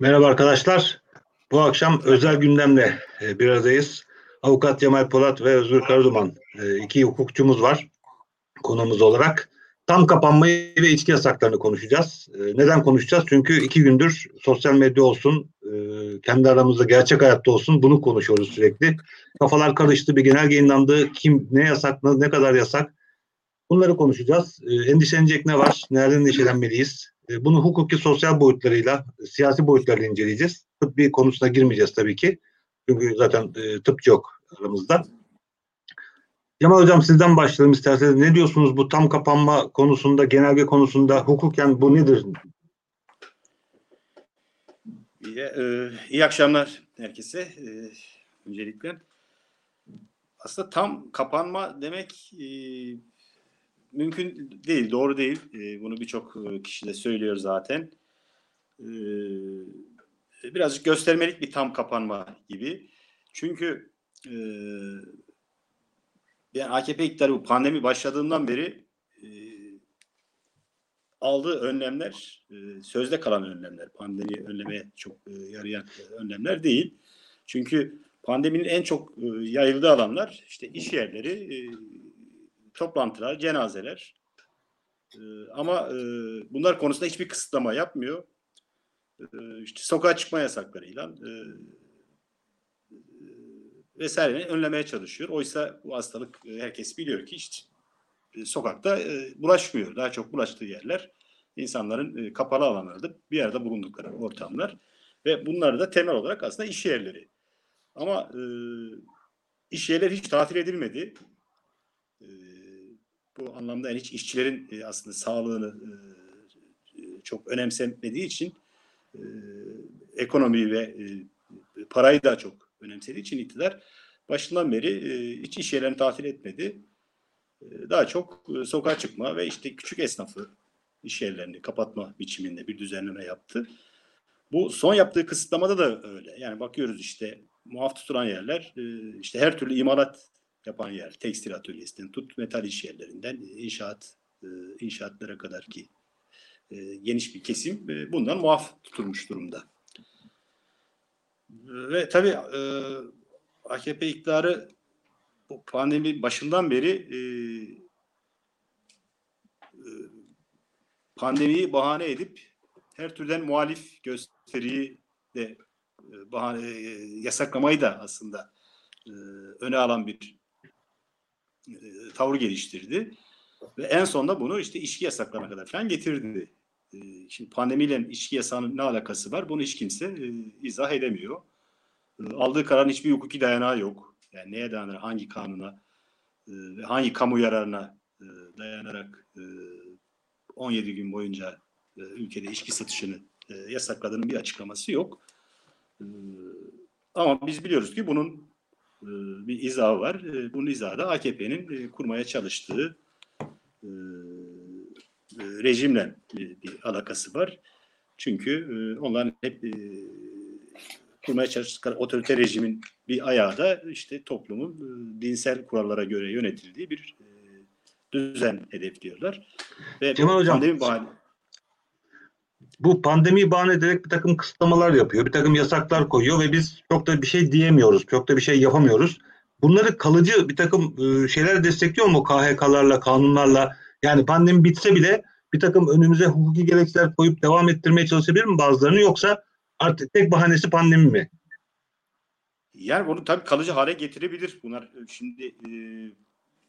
Merhaba arkadaşlar. Bu akşam özel gündemle e, bir aradayız. Avukat Cemal Polat ve Özgür Karaduman e, iki hukukçumuz var konumuz olarak. Tam kapanmayı ve içki yasaklarını konuşacağız. E, neden konuşacağız? Çünkü iki gündür sosyal medya olsun, kendi aramızda gerçek hayatta olsun bunu konuşuyoruz sürekli. Kafalar karıştı, bir genel yayınlandı. Kim, ne yasak, ne kadar yasak? Bunları konuşacağız. Endişelenecek ne var? Nereden endişelenmeliyiz? E, bunu hukuki sosyal boyutlarıyla, siyasi boyutlarla inceleyeceğiz. Tıbbi konusuna girmeyeceğiz tabii ki. Çünkü zaten e, tıpçı yok aramızda. Cemal Hocam sizden başlayalım isterseniz. Ne diyorsunuz bu tam kapanma konusunda, genelge konusunda hukuken bu nedir? İyi, e, iyi akşamlar herkese. E, öncelikle aslında tam kapanma demek e, mümkün değil, doğru değil. E, bunu birçok e, kişi de söylüyor zaten. E, birazcık göstermelik bir tam kapanma gibi. Çünkü e, yani AKP iktidarı bu pandemi başladığından beri e, aldığı önlemler e, sözde kalan önlemler. Pandemi önlemeye çok yarayan önlemler değil. Çünkü pandeminin en çok yayıldığı alanlar işte iş yerleri, toplantılar, cenazeler. E, ama e, bunlar konusunda hiçbir kısıtlama yapmıyor. E, işte sokağa çıkma yasaklarıyla e, e, vesaire önlemeye çalışıyor. Oysa bu hastalık e, herkes biliyor ki işte sokakta bulaşmıyor. Daha çok bulaştığı yerler insanların kapalı alanlarda bir yerde bulundukları ortamlar ve bunlar da temel olarak aslında iş yerleri. Ama e, iş yerleri hiç tatil edilmedi. Bu anlamda yani hiç işçilerin e, aslında sağlığını e, e, çok önemsemediği için e, ekonomiyi ve e, parayı daha çok önemsediği için iktidar başından beri e, hiç iş yerlerini tatil etmedi. E, daha çok e, sokağa çıkma ve işte küçük esnafı iş yerlerini kapatma biçiminde bir düzenleme yaptı. Bu son yaptığı kısıtlamada da öyle. Yani bakıyoruz işte muaf tutulan yerler e, işte her türlü imalat yapan yer, tekstil atölyesinden tut metal iş yerlerinden inşaat e, inşaatlara kadar ki e, geniş bir kesim e, bundan muaf tutulmuş durumda. Ve tabii AKP iktidarı bu pandemi başından beri pandemiyi bahane edip her türden muhalif gösteriyi de bahane yasaklamayı da aslında öne alan bir e, tavır geliştirdi. Ve en sonunda bunu işte içki yasaklarına kadar falan getirdi. E, şimdi pandemiyle içki yasağının ne alakası var? Bunu hiç kimse e, izah edemiyor. Aldığı kararın hiçbir hukuki dayanağı yok. Yani neye dayanarak, hangi kanuna ve hangi kamu yararına dayanarak 17 gün boyunca ülkede içki satışını yasakladığının bir açıklaması yok. Ama biz biliyoruz ki bunun e, bir izahı var. E, bunun izahı da AKP'nin e, kurmaya çalıştığı rejimle bir alakası var. Çünkü onların hep kurmaya çalıştıkları otoriter rejimin bir ayağı da işte toplumun dinsel kurallara göre yönetildiği bir düzen hedefliyorlar. Ve Cemal Hocam, bahane, bu pandemiyi bahane ederek bir takım kısıtlamalar yapıyor. Bir takım yasaklar koyuyor ve biz çok da bir şey diyemiyoruz. Çok da bir şey yapamıyoruz. Bunları kalıcı bir takım e, şeyler destekliyor mu KHK'larla, kanunlarla? Yani pandemi bitse bile bir takım önümüze hukuki gerekçeler koyup devam ettirmeye çalışabilir mi bazılarını yoksa artık tek bahanesi pandemi mi? Yani bunu tabii kalıcı hale getirebilir. Bunlar e, şimdi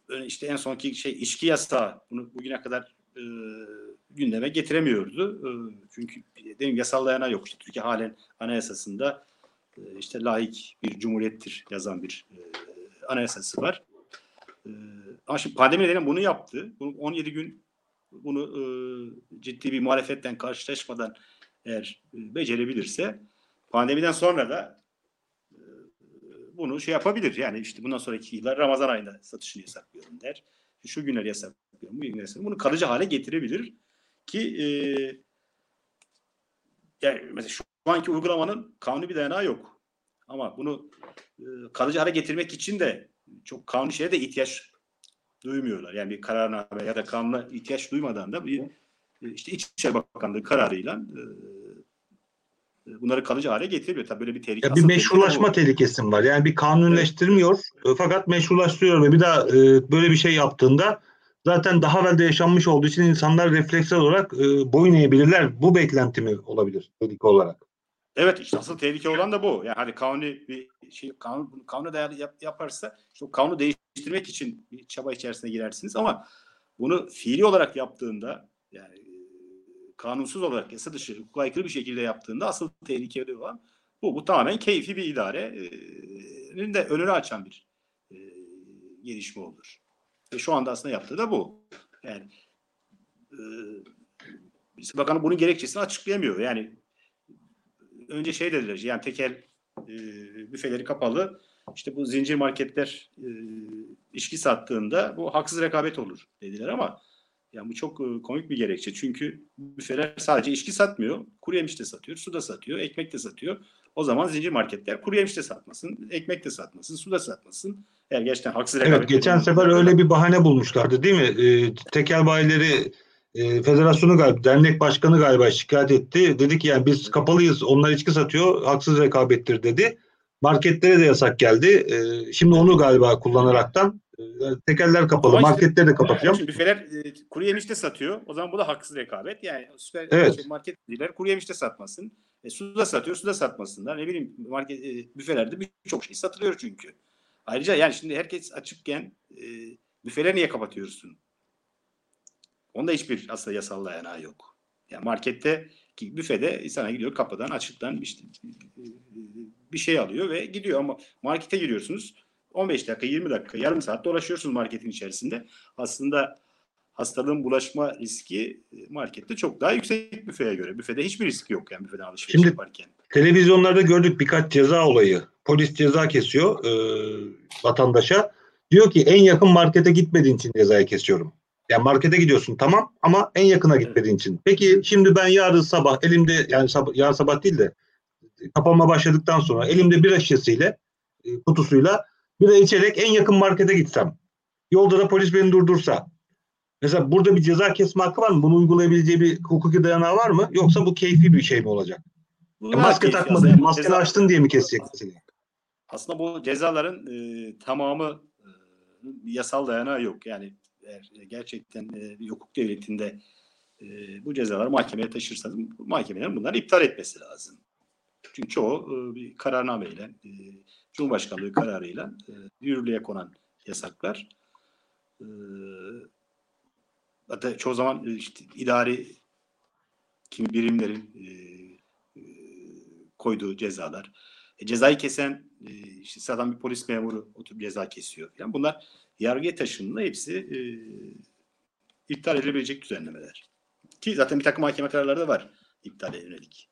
e, işte en sonki şey içki yasağı. Bunu bugüne kadar gündeme getiremiyordu. E, çünkü dedim yasal dayanağı yok. İşte Türkiye halen anayasasında e, işte laik bir cumhuriyettir yazan bir e, anayasası var. E, ama şimdi pandemi nedeniyle bunu yaptı. Bunu 17 gün bunu e, ciddi bir muhalefetten karşılaşmadan eğer becerebilirse pandemiden sonra da bunu şey yapabilir. Yani işte bundan sonraki yıllar Ramazan ayında satışını yasaklıyorum der. Şu günler yasaklıyorum, bu günler yasaklıyorum. Bunu kalıcı hale getirebilir. Ki e, yani mesela şu anki uygulamanın kanuni bir dayanağı yok. Ama bunu e, kalıcı hale getirmek için de çok kanuni şeye de ihtiyaç duymuyorlar. Yani bir kararname ya da kanuna ihtiyaç duymadan da bir e, işte İçişleri Bakanlığı kararıyla e, e, bunları kalıcı hale getirmiyor. Tabii böyle bir tehlike. Ya bir meşrulaşma tehlikesi var. Yani bir kanunleştirmiyor evet. fakat meşrulaştırıyor ve bir daha e, böyle bir şey yaptığında zaten daha evvel de yaşanmış olduğu için insanlar refleksel olarak e, boyun eğebilirler. Bu beklenti mi olabilir tehlike olarak? Evet işte asıl tehlike olan da bu. Yani hani kanuni bir şey kanun kanuna dayalı yap, yaparsa işte kanunu değiştirmek için bir çaba içerisine girersiniz ama bunu fiili olarak yaptığında yani e, kanunsuz olarak yasa dışı hukuka aykırı bir şekilde yaptığında asıl tehlikeli olan bu. Bu tamamen keyfi bir idarenin de önünü açan bir e, gelişme olur. Şu anda aslında yaptığı da bu. Yani e, bakanı bunun gerekçesini açıklayamıyor. Yani önce şey dediler yani tekel e, büfeleri kapalı işte bu zincir marketler e, içki sattığında bu haksız rekabet olur dediler ama yani bu çok e, komik bir gerekçe. Çünkü büfeler sadece içki satmıyor. Kuru yemiş de satıyor, su da satıyor, ekmek de satıyor. O zaman zincir marketler kuru yemiş de satmasın, ekmek de satmasın, su da satmasın. Eğer gerçekten haksız rekabet... Evet, geçen sefer öyle bir bahane bulmuşlardı değil mi? Ee, tekel bayileri e, federasyonu galiba, dernek başkanı galiba şikayet etti. Dedi ki yani biz kapalıyız, onlar içki satıyor, haksız rekabettir dedi. Marketlere de yasak geldi. E, şimdi onu galiba kullanaraktan e, tekeller kapalı, Ama marketleri de kapatacağım. Şimdi büfeler e, kuru yemiş de satıyor. O zaman bu da haksız rekabet. Yani süper evet. şey, marketler kuru yemiş de satmasın. E, su da satıyor, su da satmasınlar. Ne bileyim market e, büfelerde birçok şey satılıyor çünkü. Ayrıca yani şimdi herkes açıkken e, büfeler niye kapatıyorsun? Onda hiçbir aslında yasal dayanağı yok. Yani markette ki büfede insana gidiyor kapıdan açıktan işte bir şey alıyor ve gidiyor ama markete giriyorsunuz 15 dakika 20 dakika yarım saat dolaşıyorsunuz marketin içerisinde. Aslında hastalığın bulaşma riski markette çok daha yüksek büfeye göre. Büfede hiçbir risk yok yani büfeden alışveriş Şimdi, yaparken. Televizyonlarda gördük birkaç ceza olayı. Polis ceza kesiyor e, vatandaşa. Diyor ki en yakın markete gitmediğin için cezayı kesiyorum. Yani markete gidiyorsun tamam ama en yakına gitmediğin için. Peki şimdi ben yarın sabah elimde yani sabah, yarın sabah değil de kapanma başladıktan sonra elimde bir şişesiyle e, kutusuyla bira içerek en yakın markete gitsem. Yolda da polis beni durdursa. Mesela burada bir ceza kesme hakkı var mı? Bunu uygulayabileceği bir hukuki dayanağı var mı? Yoksa bu keyfi bir şey mi olacak? Bu maske takmadın, yani maskeni ceza... açtın diye mi kesecek? Aslında bu cezaların e, tamamı e, yasal dayanağı yok. Yani eğer gerçekten e, bir hukuk devletinde e, bu cezaları mahkemeye taşırsanız mahkemelerin bunları iptal etmesi lazım. Çünkü çoğu e, bir kararnameyle, e, Cumhurbaşkanlığı kararıyla e, yürürlüğe konan yasaklar. E, hatta çoğu zaman e, işte idari kimi birimlerin e, e, koyduğu cezalar. E, cezayı kesen e, işte sıradan bir polis memuru oturup ceza kesiyor. Yani bunlar yargıya taşınma hepsi e, iptal edilebilecek düzenlemeler. Ki zaten bir takım mahkeme kararları da var iptale yönelik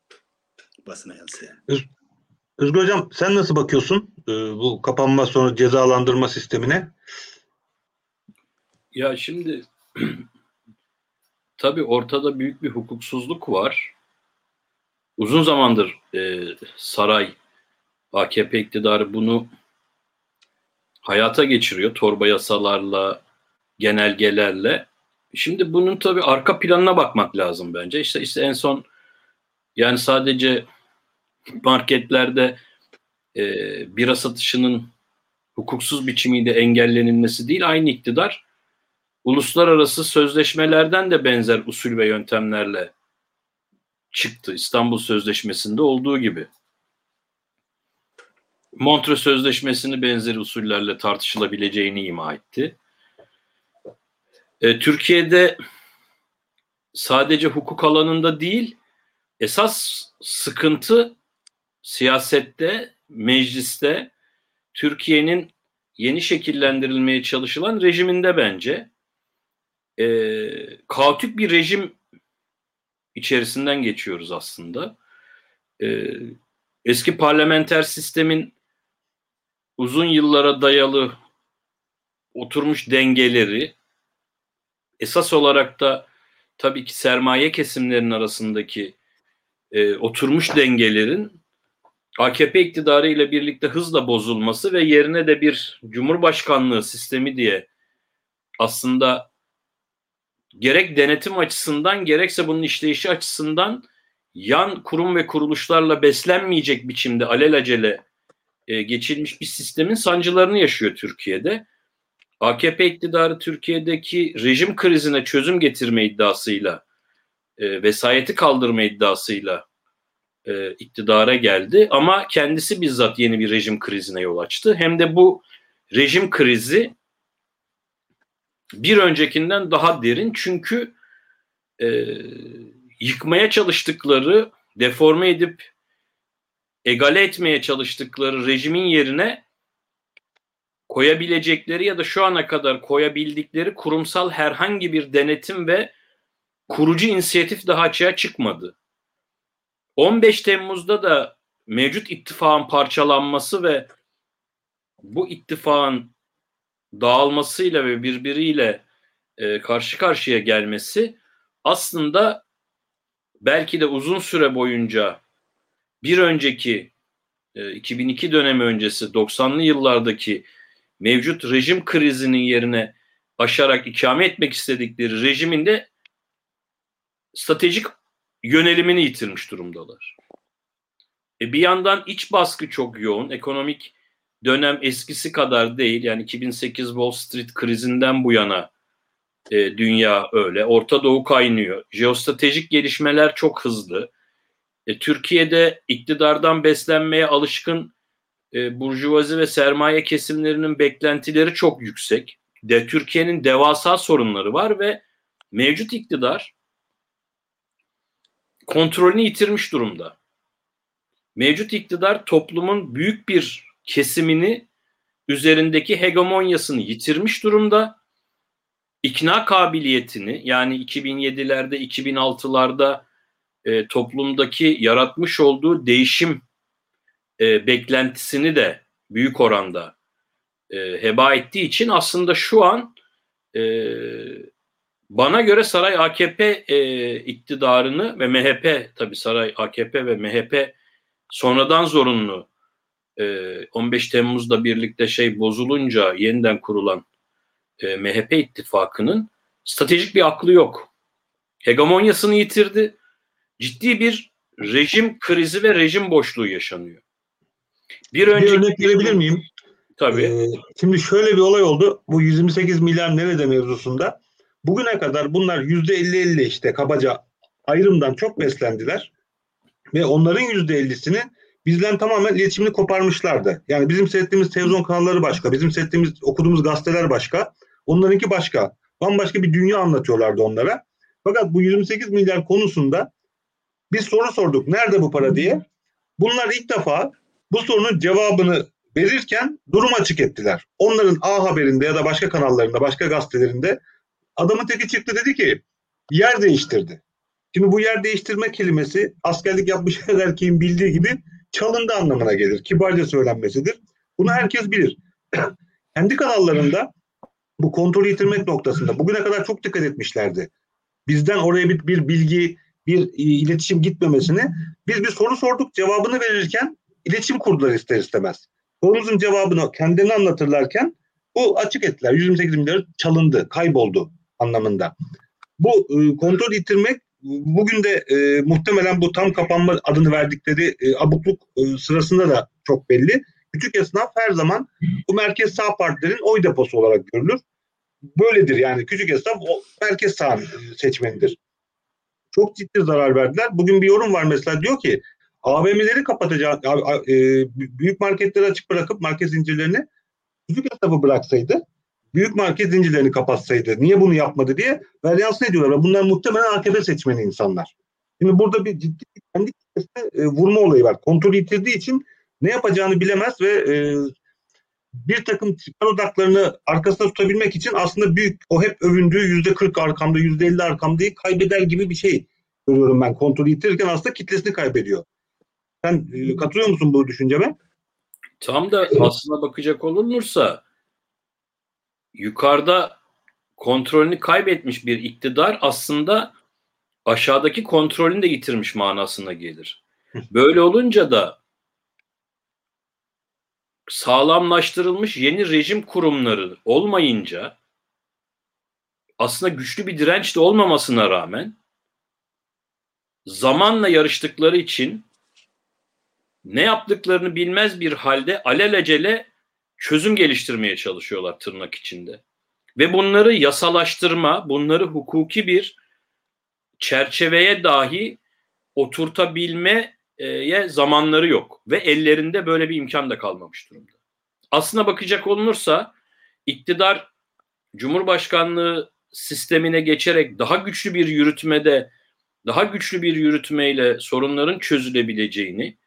basına yansıyan. Özgür Hocam sen nasıl bakıyorsun e, bu kapanma sonra cezalandırma sistemine? Ya şimdi tabii ortada büyük bir hukuksuzluk var. Uzun zamandır e, saray, AKP iktidarı bunu hayata geçiriyor torba yasalarla, genelgelerle. Şimdi bunun tabii arka planına bakmak lazım bence. İşte işte en son yani sadece marketlerde e, bira satışının hukuksuz biçimiyle engellenilmesi değil, aynı iktidar uluslararası sözleşmelerden de benzer usul ve yöntemlerle çıktı. İstanbul Sözleşmesi'nde olduğu gibi. Montre Sözleşmesi'ni benzer usullerle tartışılabileceğini ima etti. E, Türkiye'de sadece hukuk alanında değil, esas sıkıntı siyasette, mecliste, Türkiye'nin yeni şekillendirilmeye çalışılan rejiminde bence. E, kaotik bir rejim içerisinden geçiyoruz aslında. E, eski parlamenter sistemin uzun yıllara dayalı oturmuş dengeleri esas olarak da tabii ki sermaye kesimlerinin arasındaki e, oturmuş dengelerin AKP iktidarı ile birlikte hızla bozulması ve yerine de bir cumhurbaşkanlığı sistemi diye aslında gerek denetim açısından gerekse bunun işleyişi açısından yan kurum ve kuruluşlarla beslenmeyecek biçimde alelacele e, geçilmiş bir sistemin sancılarını yaşıyor Türkiye'de. AKP iktidarı Türkiye'deki rejim krizine çözüm getirme iddiasıyla, e, vesayeti kaldırma iddiasıyla e, iktidara geldi. Ama kendisi bizzat yeni bir rejim krizine yol açtı. Hem de bu rejim krizi bir öncekinden daha derin çünkü e, yıkmaya çalıştıkları, deforme edip egale etmeye çalıştıkları rejimin yerine koyabilecekleri ya da şu ana kadar koyabildikleri kurumsal herhangi bir denetim ve kurucu inisiyatif daha açığa çıkmadı. 15 Temmuz'da da mevcut ittifakın parçalanması ve bu ittifakın dağılmasıyla ve birbiriyle e, karşı karşıya gelmesi aslında belki de uzun süre boyunca bir önceki e, 2002 dönemi öncesi 90'lı yıllardaki mevcut rejim krizinin yerine aşarak ikame etmek istedikleri rejimin de stratejik yönelimini yitirmiş durumdalar. E bir yandan iç baskı çok yoğun. Ekonomik dönem eskisi kadar değil. Yani 2008 Wall Street krizinden bu yana e, dünya öyle. Orta Doğu kaynıyor. Jeostratejik gelişmeler çok hızlı. E, Türkiye'de iktidardan beslenmeye alışkın e, burjuvazi ve sermaye kesimlerinin beklentileri çok yüksek. De Türkiye'nin devasa sorunları var ve mevcut iktidar kontrolünü yitirmiş durumda. Mevcut iktidar toplumun büyük bir kesimini üzerindeki hegemonyasını yitirmiş durumda. İkna kabiliyetini yani 2007'lerde 2006'larda e, toplumdaki yaratmış olduğu değişim e, beklentisini de büyük oranda e, heba ettiği için aslında şu an e, bana göre saray AKP e, iktidarını ve MHP tabi saray AKP ve MHP sonradan zorunlu 15 Temmuz'da birlikte şey bozulunca yeniden kurulan e, MHP ittifakının stratejik bir aklı yok. Hegemonyasını yitirdi. Ciddi bir rejim krizi ve rejim boşluğu yaşanıyor. Bir, önceki... bir örnek verebilir miyim? Tabii. Ee, şimdi şöyle bir olay oldu. Bu 128 milyar nerede mevzusunda. Bugüne kadar bunlar yüzde 50-50 işte kabaca ayrımdan çok beslendiler. Ve onların yüzde 50'sini bizden tamamen iletişimini koparmışlardı. Yani bizim seyrettiğimiz televizyon kanalları başka, bizim seyrettiğimiz, okuduğumuz gazeteler başka, onlarınki başka. Bambaşka bir dünya anlatıyorlardı onlara. Fakat bu 28 milyar konusunda biz soru sorduk. Nerede bu para diye. Bunlar ilk defa bu sorunun cevabını verirken durum açık ettiler. Onların A Haber'inde ya da başka kanallarında, başka gazetelerinde adamın teki çıktı dedi ki yer değiştirdi. Şimdi bu yer değiştirme kelimesi askerlik yapmış her erkeğin bildiği gibi çalındı anlamına gelir. Kibarca söylenmesidir. Bunu herkes bilir. Kendi kanallarında bu kontrolü yitirmek noktasında bugüne kadar çok dikkat etmişlerdi. Bizden oraya bir, bir bilgi, bir iletişim gitmemesini biz bir soru sorduk cevabını verirken iletişim kurdular ister istemez. Sorumuzun cevabını kendilerini anlatırlarken bu açık ettiler. 128 milyar çalındı, kayboldu anlamında. Bu e, kontrol yitirmek bugün de e, muhtemelen bu tam kapanma adını verdikleri e, abukluk e, sırasında da çok belli. Küçük esnaf her zaman bu merkez sağ partilerin oy deposu olarak görülür. Böyledir yani küçük esnaf o merkez sağ e, seçmenidir. Çok ciddi zarar verdiler. Bugün bir yorum var mesela diyor ki AVM'leri kapatacak, e, büyük marketleri açık bırakıp market zincirlerini küçük esnafı bıraksaydı büyük market zincirlerini kapatsaydı niye bunu yapmadı diye varyans ne diyorlar? Bunlar muhtemelen AKP seçmeni insanlar. Şimdi burada bir ciddi kendi kitlesine e, vurma olayı var. Kontrol yitirdiği için ne yapacağını bilemez ve e, bir takım çıkar odaklarını arkasında tutabilmek için aslında büyük o hep övündüğü yüzde 40 arkamda yüzde 50 arkamdayı kaybeder gibi bir şey görüyorum ben. Kontrol yitirirken aslında kitlesini kaybediyor. Sen e, katılıyor musun bu düşünceme? Tam da aslına bakacak olunursa yukarıda kontrolünü kaybetmiş bir iktidar aslında aşağıdaki kontrolünü de yitirmiş manasına gelir. Böyle olunca da sağlamlaştırılmış yeni rejim kurumları olmayınca aslında güçlü bir direnç de olmamasına rağmen zamanla yarıştıkları için ne yaptıklarını bilmez bir halde alelacele çözüm geliştirmeye çalışıyorlar tırnak içinde. Ve bunları yasalaştırma, bunları hukuki bir çerçeveye dahi oturtabilmeye zamanları yok. Ve ellerinde böyle bir imkan da kalmamış durumda. Aslına bakacak olunursa iktidar Cumhurbaşkanlığı sistemine geçerek daha güçlü bir yürütmede, daha güçlü bir yürütmeyle sorunların çözülebileceğini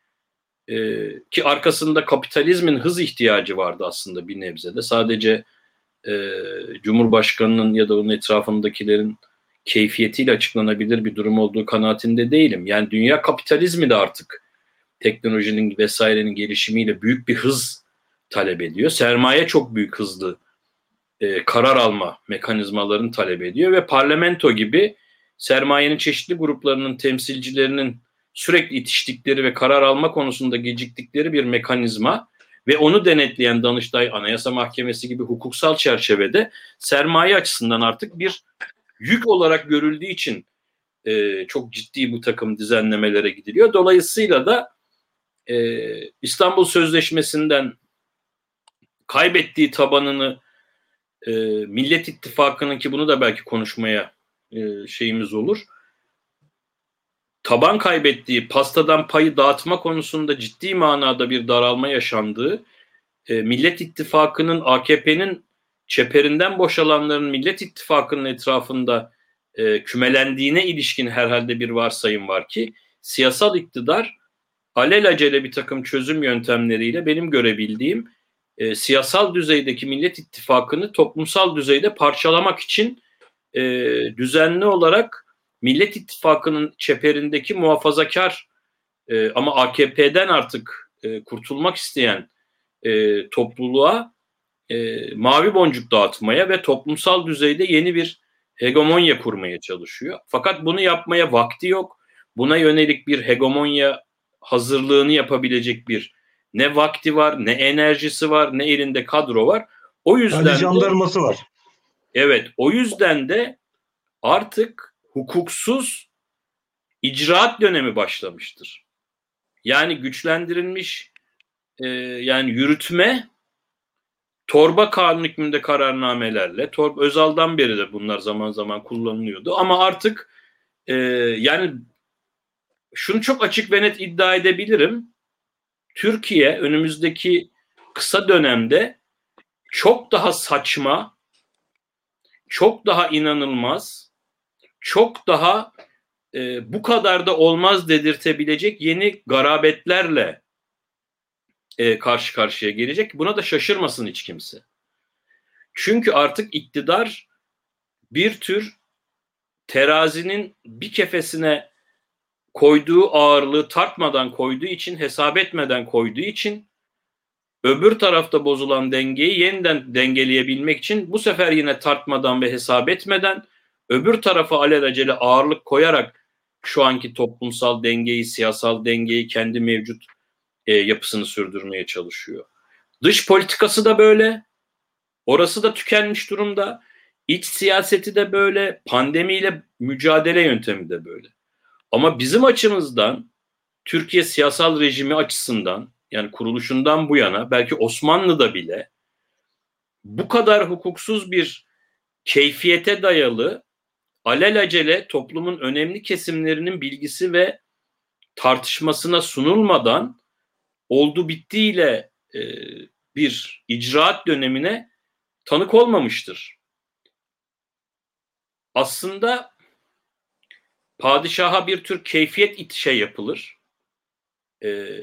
e, ki arkasında kapitalizmin hız ihtiyacı vardı aslında bir nebzede. Sadece e, Cumhurbaşkanının ya da onun etrafındakilerin keyfiyetiyle açıklanabilir bir durum olduğu kanaatinde değilim. Yani dünya kapitalizmi de artık teknolojinin vesairenin gelişimiyle büyük bir hız talep ediyor. Sermaye çok büyük hızlı e, karar alma mekanizmalarını talep ediyor ve parlamento gibi sermayenin çeşitli gruplarının temsilcilerinin sürekli itiştikleri ve karar alma konusunda geciktikleri bir mekanizma ve onu denetleyen Danıştay Anayasa Mahkemesi gibi hukuksal çerçevede sermaye açısından artık bir yük olarak görüldüğü için e, çok ciddi bu takım düzenlemelere gidiliyor. Dolayısıyla da e, İstanbul Sözleşmesi'nden kaybettiği tabanını e, Millet İttifakı'nın ki bunu da belki konuşmaya e, şeyimiz olur. Taban kaybettiği pastadan payı dağıtma konusunda ciddi manada bir daralma yaşandığı, e, Millet İttifakı'nın AKP'nin çeperinden boşalanların Millet İttifakı'nın etrafında e, kümelendiğine ilişkin herhalde bir varsayım var ki siyasal iktidar alelacele bir takım çözüm yöntemleriyle benim görebildiğim e, siyasal düzeydeki Millet İttifakı'nı toplumsal düzeyde parçalamak için e, düzenli olarak Millet İttifakı'nın çeperindeki muhafazakar e, ama AKP'den artık e, kurtulmak isteyen e, topluluğa e, mavi boncuk dağıtmaya ve toplumsal düzeyde yeni bir hegemonya kurmaya çalışıyor. Fakat bunu yapmaya vakti yok. Buna yönelik bir hegemonya hazırlığını yapabilecek bir ne vakti var, ne enerjisi var, ne elinde kadro var. O yüzden yani jandarması de, var. Evet, o yüzden de artık hukuksuz icraat dönemi başlamıştır. Yani güçlendirilmiş e, yani yürütme torba kanun hükmünde kararnamelerle, torba Özal'dan beri de bunlar zaman zaman kullanılıyordu. Ama artık e, yani şunu çok açık ve net iddia edebilirim. Türkiye önümüzdeki kısa dönemde çok daha saçma, çok daha inanılmaz, çok daha e, bu kadar da olmaz dedirtebilecek yeni garabetlerle e, karşı karşıya gelecek. Buna da şaşırmasın hiç kimse. Çünkü artık iktidar bir tür terazinin bir kefesine koyduğu ağırlığı tartmadan koyduğu için, hesap etmeden koyduğu için öbür tarafta bozulan dengeyi yeniden dengeleyebilmek için bu sefer yine tartmadan ve hesap etmeden öbür tarafa alelacele ağırlık koyarak şu anki toplumsal dengeyi, siyasal dengeyi kendi mevcut e, yapısını sürdürmeye çalışıyor. Dış politikası da böyle. Orası da tükenmiş durumda. İç siyaseti de böyle. Pandemiyle mücadele yöntemi de böyle. Ama bizim açımızdan Türkiye siyasal rejimi açısından yani kuruluşundan bu yana belki Osmanlı'da bile bu kadar hukuksuz bir keyfiyete dayalı alelacele toplumun önemli kesimlerinin bilgisi ve tartışmasına sunulmadan oldu bittiyle e, bir icraat dönemine tanık olmamıştır. Aslında padişaha bir tür keyfiyet şey yapılır, e,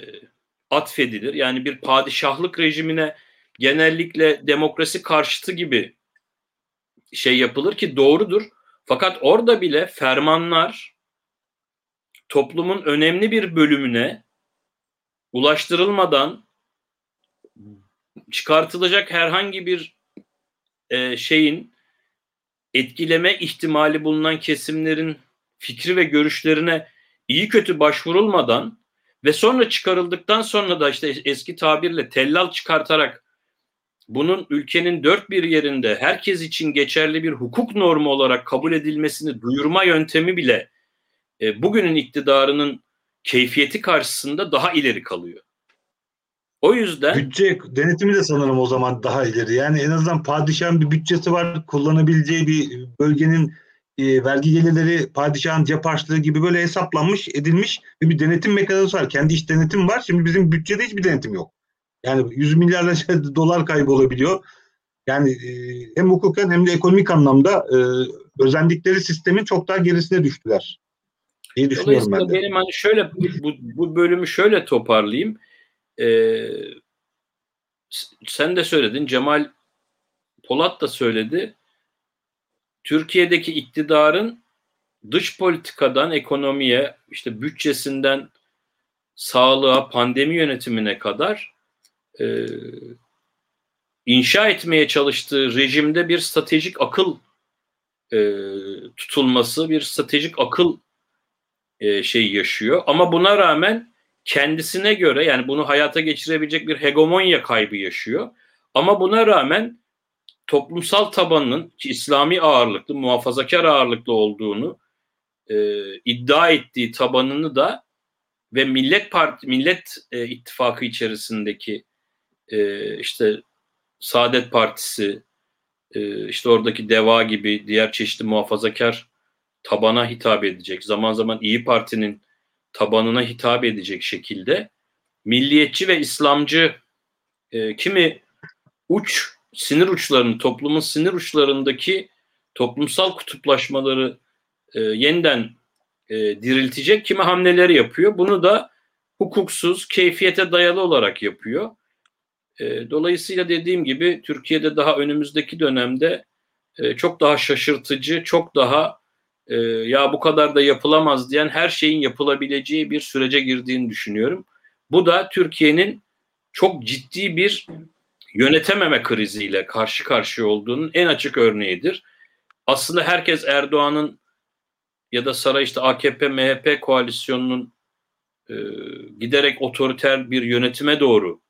atfedilir. Yani bir padişahlık rejimine genellikle demokrasi karşıtı gibi şey yapılır ki doğrudur. Fakat orada bile fermanlar toplumun önemli bir bölümüne ulaştırılmadan çıkartılacak herhangi bir e, şeyin etkileme ihtimali bulunan kesimlerin fikri ve görüşlerine iyi kötü başvurulmadan ve sonra çıkarıldıktan sonra da işte eski tabirle tellal çıkartarak bunun ülkenin dört bir yerinde herkes için geçerli bir hukuk normu olarak kabul edilmesini duyurma yöntemi bile e, bugünün iktidarının keyfiyeti karşısında daha ileri kalıyor. O yüzden Bütçe denetimi de sanırım o zaman daha ileri. Yani en azından padişahın bir bütçesi var. Kullanabileceği bir bölgenin e, vergi gelirleri padişahın cep gibi böyle hesaplanmış, edilmiş ve bir denetim mekanizması var. Kendi iş denetim var. Şimdi bizim bütçede hiçbir denetim yok. Yani yüz milyarlarca dolar kaybolabiliyor. Yani e, hem hukuken hem de ekonomik anlamda e, özendikleri sistemin çok daha gerisine düştüler. diye düşünüyorum ben de. benim hani şöyle bu, bu bölümü şöyle toparlayayım. Ee, sen de söyledin, Cemal Polat da söyledi. Türkiye'deki iktidarın dış politikadan ekonomiye, işte bütçesinden sağlığa, pandemi yönetimine kadar e, inşa etmeye çalıştığı rejimde bir stratejik akıl e, tutulması, bir stratejik akıl e, şey yaşıyor. Ama buna rağmen kendisine göre yani bunu hayata geçirebilecek bir hegemonya kaybı yaşıyor. Ama buna rağmen toplumsal tabanının İslami ağırlıklı, muhafazakar ağırlıklı olduğunu e, iddia ettiği tabanını da ve Millet Parti Millet e, İttifakı içerisindeki e, işte Saadet Partisi, e, işte oradaki DEVA gibi diğer çeşitli muhafazakar tabana hitap edecek, zaman zaman İyi Parti'nin tabanına hitap edecek şekilde milliyetçi ve İslamcı e, kimi uç sinir uçlarını, toplumun sinir uçlarındaki toplumsal kutuplaşmaları e, yeniden e, diriltecek kimi hamleleri yapıyor. Bunu da hukuksuz, keyfiyete dayalı olarak yapıyor. E, dolayısıyla dediğim gibi Türkiye'de daha önümüzdeki dönemde e, çok daha şaşırtıcı, çok daha e, ya bu kadar da yapılamaz diyen her şeyin yapılabileceği bir sürece girdiğini düşünüyorum. Bu da Türkiye'nin çok ciddi bir yönetememe kriziyle karşı karşıya olduğunun en açık örneğidir. Aslında herkes Erdoğan'ın ya da saray işte AKP MHP koalisyonunun giderek otoriter bir yönetime doğru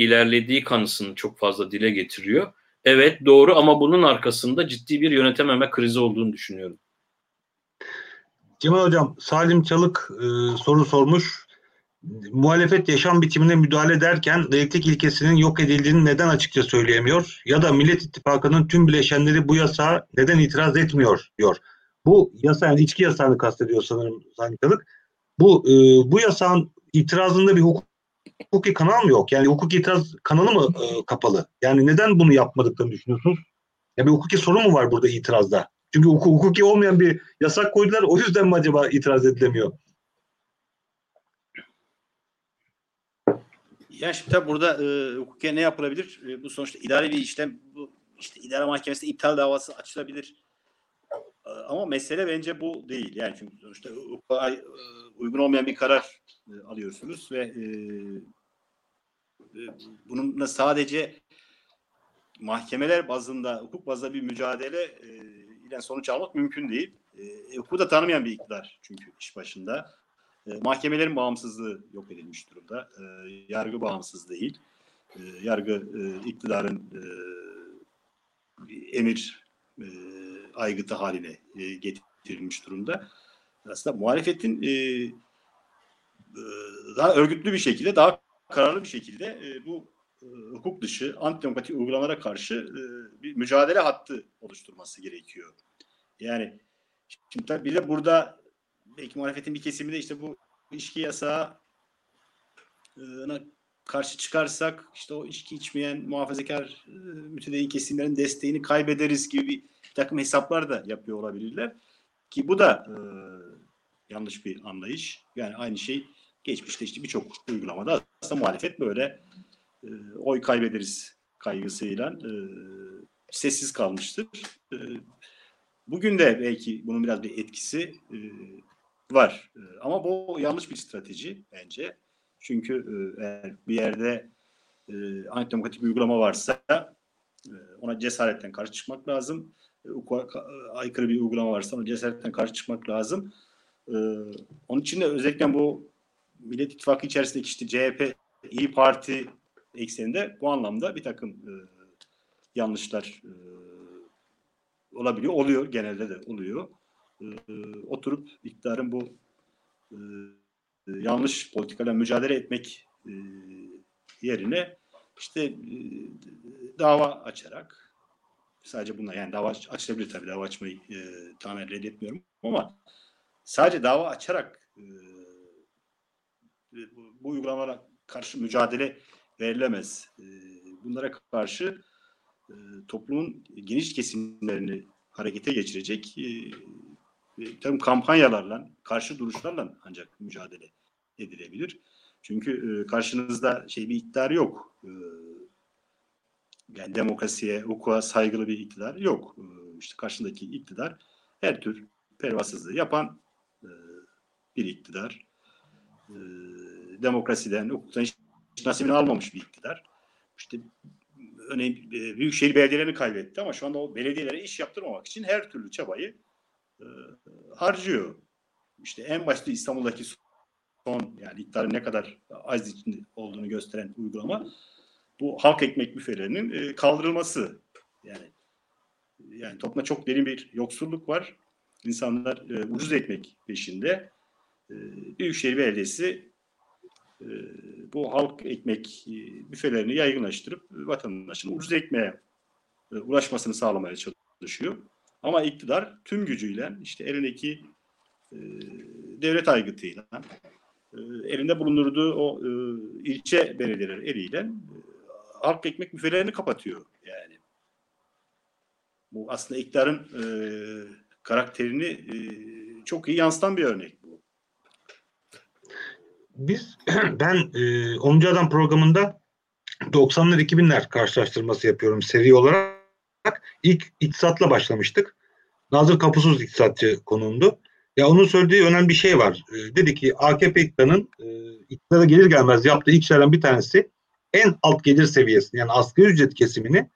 ilerlediği kanısını çok fazla dile getiriyor. Evet doğru ama bunun arkasında ciddi bir yönetememe krizi olduğunu düşünüyorum. Cemal Hocam, Salim Çalık e, soru sormuş. Muhalefet yaşam biçimine müdahale ederken laiklik ilkesinin yok edildiğini neden açıkça söyleyemiyor? Ya da Millet İttifakı'nın tüm bileşenleri bu yasağa neden itiraz etmiyor diyor. Bu yasa yani içki yasağını kastediyor sanırım Salim Çalık. Bu e, bu yasağın itirazında bir hukuk hukuki kanal mı yok? Yani hukuki itiraz kanalı mı e, kapalı? Yani neden bunu yapmadıklarını düşünüyorsunuz? Ya bir hukuki sorun mu var burada itirazda? Çünkü huk- hukuki olmayan bir yasak koydular. O yüzden mi acaba itiraz edilemiyor? Yani şimdi tabii burada e, hukuken ne yapılabilir? E, bu sonuçta idari bir işlem. Bu işte idare mahkemesinde iptal davası açılabilir. E, ama mesele bence bu değil. Yani çünkü sonuçta e, uygun olmayan bir karar e, alıyorsunuz ve e, e, bununla sadece mahkemeler bazında, hukuk bazında bir mücadele e, ile sonuç almak mümkün değil. E, hukuku da tanımayan bir iktidar çünkü iş başında. E, mahkemelerin bağımsızlığı yok edilmiş durumda. E, yargı bağımsız değil. E, yargı e, iktidarın e, emir e, aygıtı haline e, getirilmiş durumda. Aslında muhalefetin e, e, daha örgütlü bir şekilde, daha kararlı bir şekilde e, bu e, hukuk dışı antidemokratik uygulamalara karşı e, bir mücadele hattı oluşturması gerekiyor. Yani şimdi tabii bir de burada belki muhalefetin bir kesimi de işte bu içki yasağına karşı çıkarsak işte o içki içmeyen muhafazakar e, kesimlerin desteğini kaybederiz gibi bir takım hesaplar da yapıyor olabilirler. Ki bu da e, yanlış bir anlayış. Yani aynı şey geçmişte işte birçok uygulamada aslında muhalefet böyle e, oy kaybederiz kaygısıyla e, sessiz kalmıştır. E, bugün de belki bunun biraz bir etkisi e, var. E, ama bu yanlış bir strateji bence. Çünkü e, eğer bir yerde e, antidemokratik bir uygulama varsa e, ona cesaretten karşı çıkmak lazım. E, aykırı bir uygulama varsa ona cesaretten karşı çıkmak lazım. E, onun için de özellikle bu Millet İttifakı içerisindeki işte CHP, İyi Parti ekseninde bu anlamda bir takım e, yanlışlar e, olabiliyor. Oluyor. Genelde de oluyor. e, oturup iktidarın bu e, yanlış politikalarla mücadele etmek e, yerine işte e, dava açarak sadece bunlar yani dava aç- açılabilir tabii dava açmayı e, tamamen reddetmiyorum ama sadece dava açarak e, bu, uygulamalara karşı mücadele verilemez. E, bunlara karşı e, toplumun geniş kesimlerini harekete geçirecek e, tabii kampanyalarla, karşı duruşlarla ancak mücadele edilebilir. Çünkü e, karşınızda şey bir iktidar yok. Yani demokrasiye, hukuka saygılı bir iktidar yok. İşte karşındaki iktidar her tür pervasızlığı yapan bir iktidar. Demokrasiden, hukuktan hiç nasibini almamış bir iktidar. İşte örneğin e, büyükşehir belediyelerini kaybetti ama şu anda o belediyelere iş yaptırmamak için her türlü çabayı e, harcıyor. İşte en başta İstanbul'daki son yani iktidarın ne kadar az içinde olduğunu gösteren uygulama bu halk ekmek büfelerinin e, kaldırılması. Yani yani toplumda çok derin bir yoksulluk var. İnsanlar e, ucuz ekmek peşinde. E, Büyükşehir Belediyesi bu halk ekmek e, büfelerini yaygınlaştırıp vatandaşın ucuz ekmeğe e, ulaşmasını sağlamaya çalışıyor. Ama iktidar tüm gücüyle işte elindeki e, devlet aygıtıyla e, elinde bulundurduğu o e, ilçe belediyeleri eliyle e, halk ekmek büfelerini kapatıyor yani. Bu aslında iktidarın e, karakterini e, çok iyi yansıtan bir örnek. Biz ben e, 10. Adam programında 90'lar 2000'ler karşılaştırması yapıyorum seri olarak. İlk iktisatla başlamıştık. Nazır Kapusuz iktisatçı konuğumdu. Ya onun söylediği önemli bir şey var. E, dedi ki AKP iktidarının e, iktidara gelir gelmez yaptığı ilk şeylerden bir tanesi en alt gelir seviyesini yani asgari ücret kesimini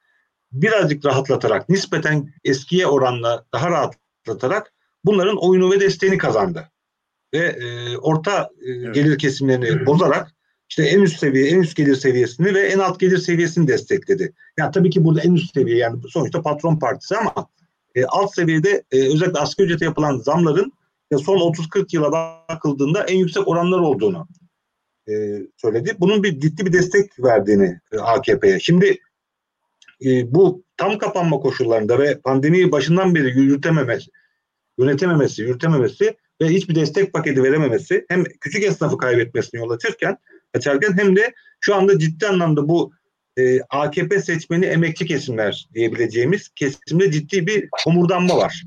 birazcık rahatlatarak nispeten eskiye oranla daha rahatlatarak bunların oyunu ve desteğini kazandı. Ve e, orta e, Evet. gelir kesimlerini bozarak işte en üst seviye, en üst gelir seviyesini ve en alt gelir seviyesini destekledi. Yani tabii ki burada en üst seviye yani sonuçta patron partisi ama e, alt seviyede e, özellikle asgari ücrete yapılan zamların e, son 30-40 yıla bakıldığında en yüksek oranlar olduğunu e, söyledi. Bunun bir ciddi bir destek verdiğini e, AKP'ye. Şimdi e, bu tam kapanma koşullarında ve pandemiyi başından beri yürütememesi, yönetememesi, yürütememesi ve hiçbir destek paketi verememesi hem küçük esnafı kaybetmesine yol açırken açarken hem de şu anda ciddi anlamda bu e, AKP seçmeni emekçi kesimler diyebileceğimiz kesimde ciddi bir homurdanma var.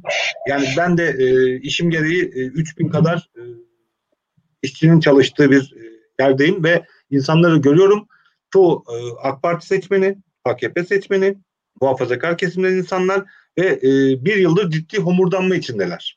Yani ben de e, işim gereği e, 3000 kadar e, işçinin çalıştığı bir e, yerdeyim ve insanları görüyorum. Çoğu e, AK Parti seçmeni, AKP seçmeni, muhafazakar kesimden insanlar ve e, bir yıldır ciddi homurdanma içindeler.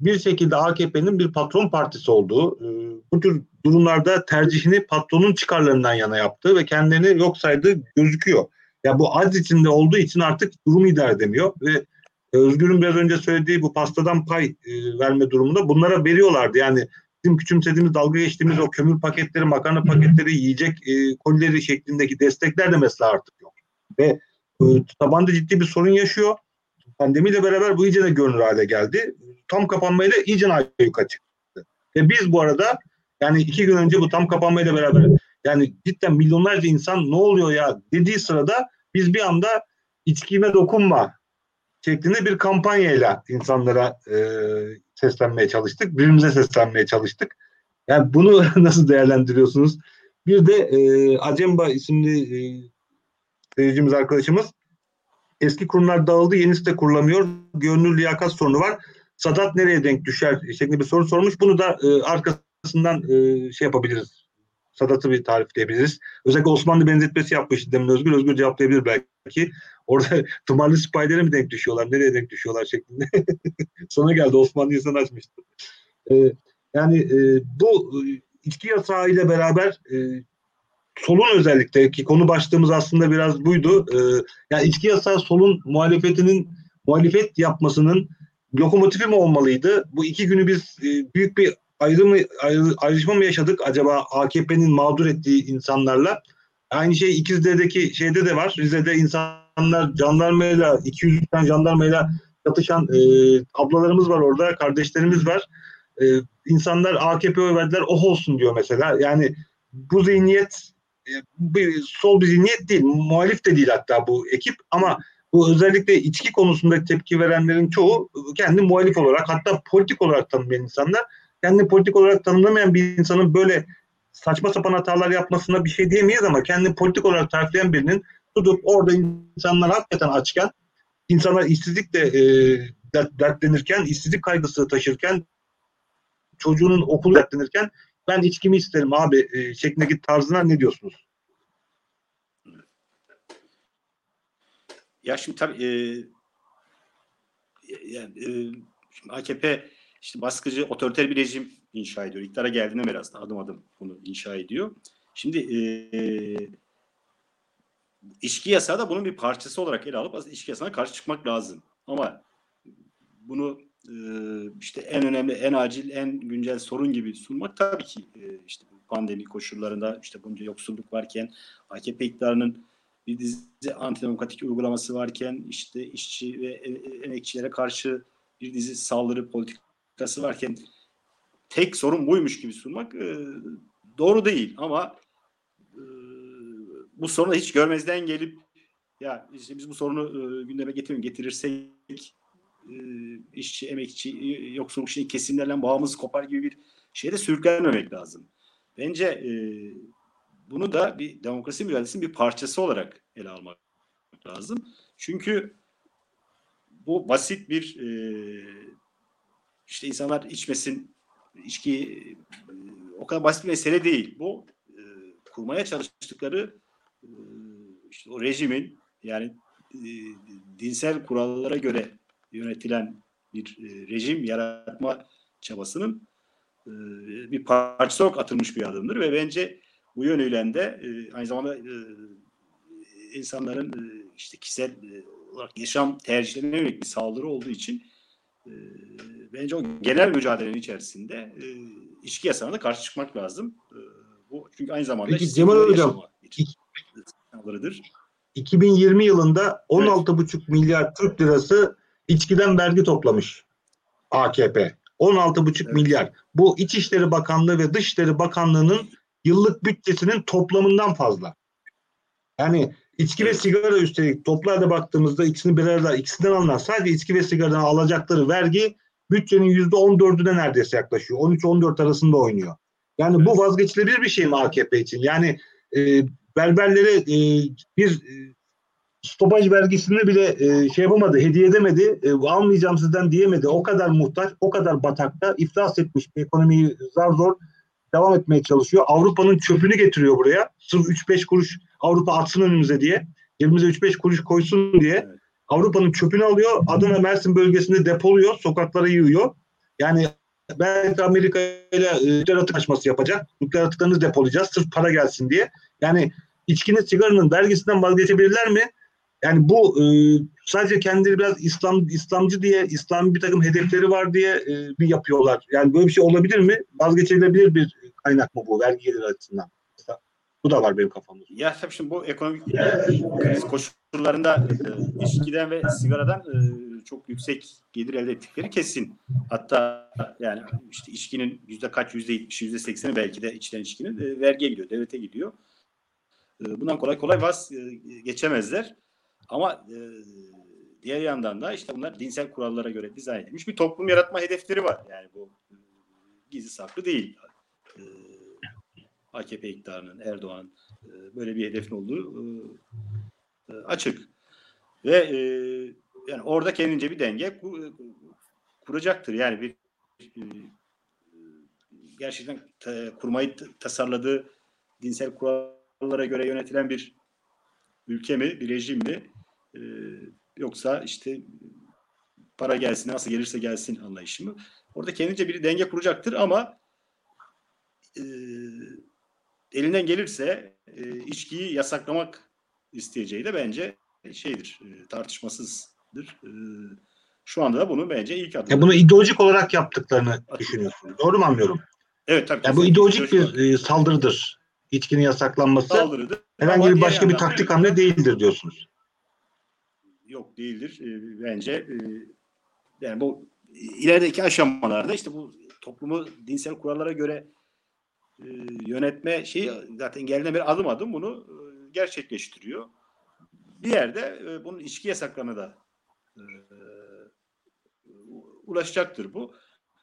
Bir şekilde AKP'nin bir patron partisi olduğu, e, bu tür durumlarda tercihini patronun çıkarlarından yana yaptığı ve kendilerini yok saydığı gözüküyor. Ya bu az içinde olduğu için artık durumu idare edemiyor ve e, Özgür'ün biraz önce söylediği bu pastadan pay e, verme durumunda bunlara veriyorlardı. Yani bizim küçümsediğimiz, dalga geçtiğimiz o kömür paketleri, makarna paketleri, yiyecek e, kolileri şeklindeki destekler de mesela artık yok. Ve e, tabanda ciddi bir sorun yaşıyor. Pandemiyle beraber bu iyice de görünür hale geldi. Tam kapanmayla iyice ayyuka çıktı. Ve biz bu arada yani iki gün önce bu tam kapanmayla beraber yani cidden milyonlarca insan ne oluyor ya dediği sırada biz bir anda içkime dokunma şeklinde bir kampanyayla insanlara e, seslenmeye çalıştık. Birbirimize seslenmeye çalıştık. Yani bunu nasıl değerlendiriyorsunuz? Bir de e, Acemba isimli e, seyircimiz arkadaşımız eski kurumlar dağıldı, yenisi de kurulamıyor. Görünür liyakat sorunu var. Sadat nereye denk düşer şeklinde bir soru sormuş. Bunu da e, arkasından e, şey yapabiliriz. Sadat'ı bir tarifleyebiliriz. Özellikle Osmanlı benzetmesi yapmış demin Özgür. Özgür cevaplayabilir belki. Orada tımarlı spider'e mi denk düşüyorlar? Nereye denk düşüyorlar şeklinde. Sana geldi Osmanlı'yı sana açmıştı. E, yani e, bu e, içki yasağı ile beraber e, solun özellikle ki konu başlığımız aslında biraz buydu. E, yani içki yasağı solun muhalefetinin muhalefet yapmasının lokomotifi mi olmalıydı? Bu iki günü biz e, büyük bir ayrımı ayrı, ayrışma mı yaşadık acaba AKP'nin mağdur ettiği insanlarla? Aynı şey İkizdere'deki şeyde de var. Rize'de insanlar jandarmayla 200 tane jandarmayla çatışan e, ablalarımız var orada, kardeşlerimiz var. E, insanlar AKP oy verdiler, oh olsun diyor mesela. Yani bu zihniyet sol bir zihniyet değil, muhalif de değil hatta bu ekip ama bu özellikle içki konusunda tepki verenlerin çoğu kendi muhalif olarak hatta politik olarak tanımlayan insanlar. Kendini politik olarak tanımlamayan bir insanın böyle saçma sapan hatalar yapmasına bir şey diyemeyiz ama kendini politik olarak tarifleyen birinin tutup orada insanlar hakikaten açken insanlar işsizlikle e, dert, dertlenirken, işsizlik kaygısı taşırken çocuğunun okulu dertlenirken ben içkimi isterim abi e, şeklindeki tarzına ne diyorsunuz? Ya şimdi tabii e, yani, e, şimdi AKP işte baskıcı otoriter bir rejim inşa ediyor. İktidara geldiğinde beri aslında adım adım bunu inşa ediyor. Şimdi e, içki yasağı da bunun bir parçası olarak ele alıp aslında içki yasağına karşı çıkmak lazım. Ama bunu işte en önemli, en acil, en güncel sorun gibi sunmak tabii ki e, işte pandemi koşullarında işte bunca yoksulluk varken AKP iktidarının bir dizi antidemokratik uygulaması varken işte işçi ve e- emekçilere karşı bir dizi saldırı politikası varken tek sorun buymuş gibi sunmak e, doğru değil. Ama e, bu sorunu hiç görmezden gelip ya işte biz bu sorunu e, gündeme getirin getirirsek e, işçi, emekçi, e, yoksulluk işini kesimlerle bağımız kopar gibi bir şeye de sürüklenmemek lazım. Bence e, bunu da bir demokrasi mücadelesinin bir parçası olarak ele almak lazım. Çünkü bu basit bir e, işte insanlar içmesin içki e, o kadar basit bir mesele değil. Bu e, kurmaya çalıştıkları e, işte o rejimin yani e, dinsel kurallara göre yönetilen bir e, rejim yaratma çabasının e, bir parçası olarak atılmış bir adımdır ve bence bu yönüyle de e, aynı zamanda e, insanların e, işte kişisel e, olarak yaşam tercihlerine yönelik bir saldırı olduğu için e, bence o genel mücadelenin içerisinde e, içki yasağına da karşı çıkmak lazım. E, bu çünkü aynı zamanda Peki Cemal Hocam, saldırıdır. 2020 yılında 16,5 milyar Türk lirası içkiden vergi toplamış AKP. 16,5 Evet. milyar. Bu İçişleri Bakanlığı ve Dışişleri Bakanlığı'nın yıllık bütçesinin toplamından fazla. Yani içki ve sigara üstelik toplarda baktığımızda ikisini bir arada ikisinden alınan sadece içki ve sigaradan alacakları vergi bütçenin %14'üne neredeyse yaklaşıyor. 13-14 arasında oynuyor. Yani bu vazgeçilebilir bir şey mi AKP için? Yani e, berberlere e, bir e, stopaj vergisini bile e, şey yapamadı, hediye edemedi, e, almayacağım sizden diyemedi. O kadar muhtaç, o kadar batakta iflas etmiş bir ekonomiyi zar zor devam etmeye çalışıyor. Avrupa'nın çöpünü getiriyor buraya. Sırf 3-5 kuruş Avrupa atsın önümüze diye. Cebimize 3-5 kuruş koysun diye. Avrupa'nın çöpünü alıyor. Adana Mersin bölgesinde depoluyor. Sokaklara yığıyor. Yani belki Amerika ile e, nükleer atık açması yapacak. Nükleer atıklarını depolayacağız. Sırf para gelsin diye. Yani içkinin sigaranın vergisinden vazgeçebilirler mi? Yani bu e, sadece kendileri biraz İslam İslamcı diye İslam bir takım hedefleri var diye e, bir yapıyorlar. Yani böyle bir şey olabilir mi? Vazgeçilebilir bir kaynak mı bu vergi geliri açısından? Bu da var benim kafamda. Ya tabii şimdi bu ekonomik kriz koşullarında e, içkiden ve sigaradan e, çok yüksek gelir elde ettikleri kesin. Hatta yani işte içkinin yüzde kaç, yüzde yetmiş, yüzde sekseni belki de içilen içkinin e, vergiye gidiyor, devlete gidiyor. E, bundan kolay kolay vaz e, geçemezler. Ama e, diğer yandan da işte bunlar dinsel kurallara göre dizayn edilmiş bir toplum yaratma hedefleri var. Yani bu e, gizli saklı değil. E, AKP iktidarının, Erdoğan'ın e, böyle bir hedefin olduğu e, e, açık. Ve e, yani orada kendince bir denge ku- kuracaktır. Yani bir e, gerçekten ta- kurmayı tasarladığı dinsel kurallara göre yönetilen bir ülke mi, bir rejim mi? E, yoksa işte para gelsin, nasıl gelirse gelsin anlayışı mı? Orada kendince bir denge kuracaktır ama e, elinden gelirse e, içkiyi yasaklamak isteyeceği de bence şeydir, e, tartışmasızdır. E, şu anda da bunu bence ilk adım. Ya bunu ideolojik olarak yaptıklarını düşünüyorsun. Doğru mu anlıyorum? evet tabii. Ya bu ideolojik bir e, saldırıdır. İçkinin yasaklanması saldırıdır. herhangi bir başka bir taktik hamle değildir diyorsunuz. Yok değildir. E, bence e, yani bu ilerideki aşamalarda işte bu toplumu dinsel kurallara göre e, yönetme şeyi zaten geldiğinde bir adım adım bunu e, gerçekleştiriyor. Bir yerde e, bunun içki yasaklarına da e, ulaşacaktır bu.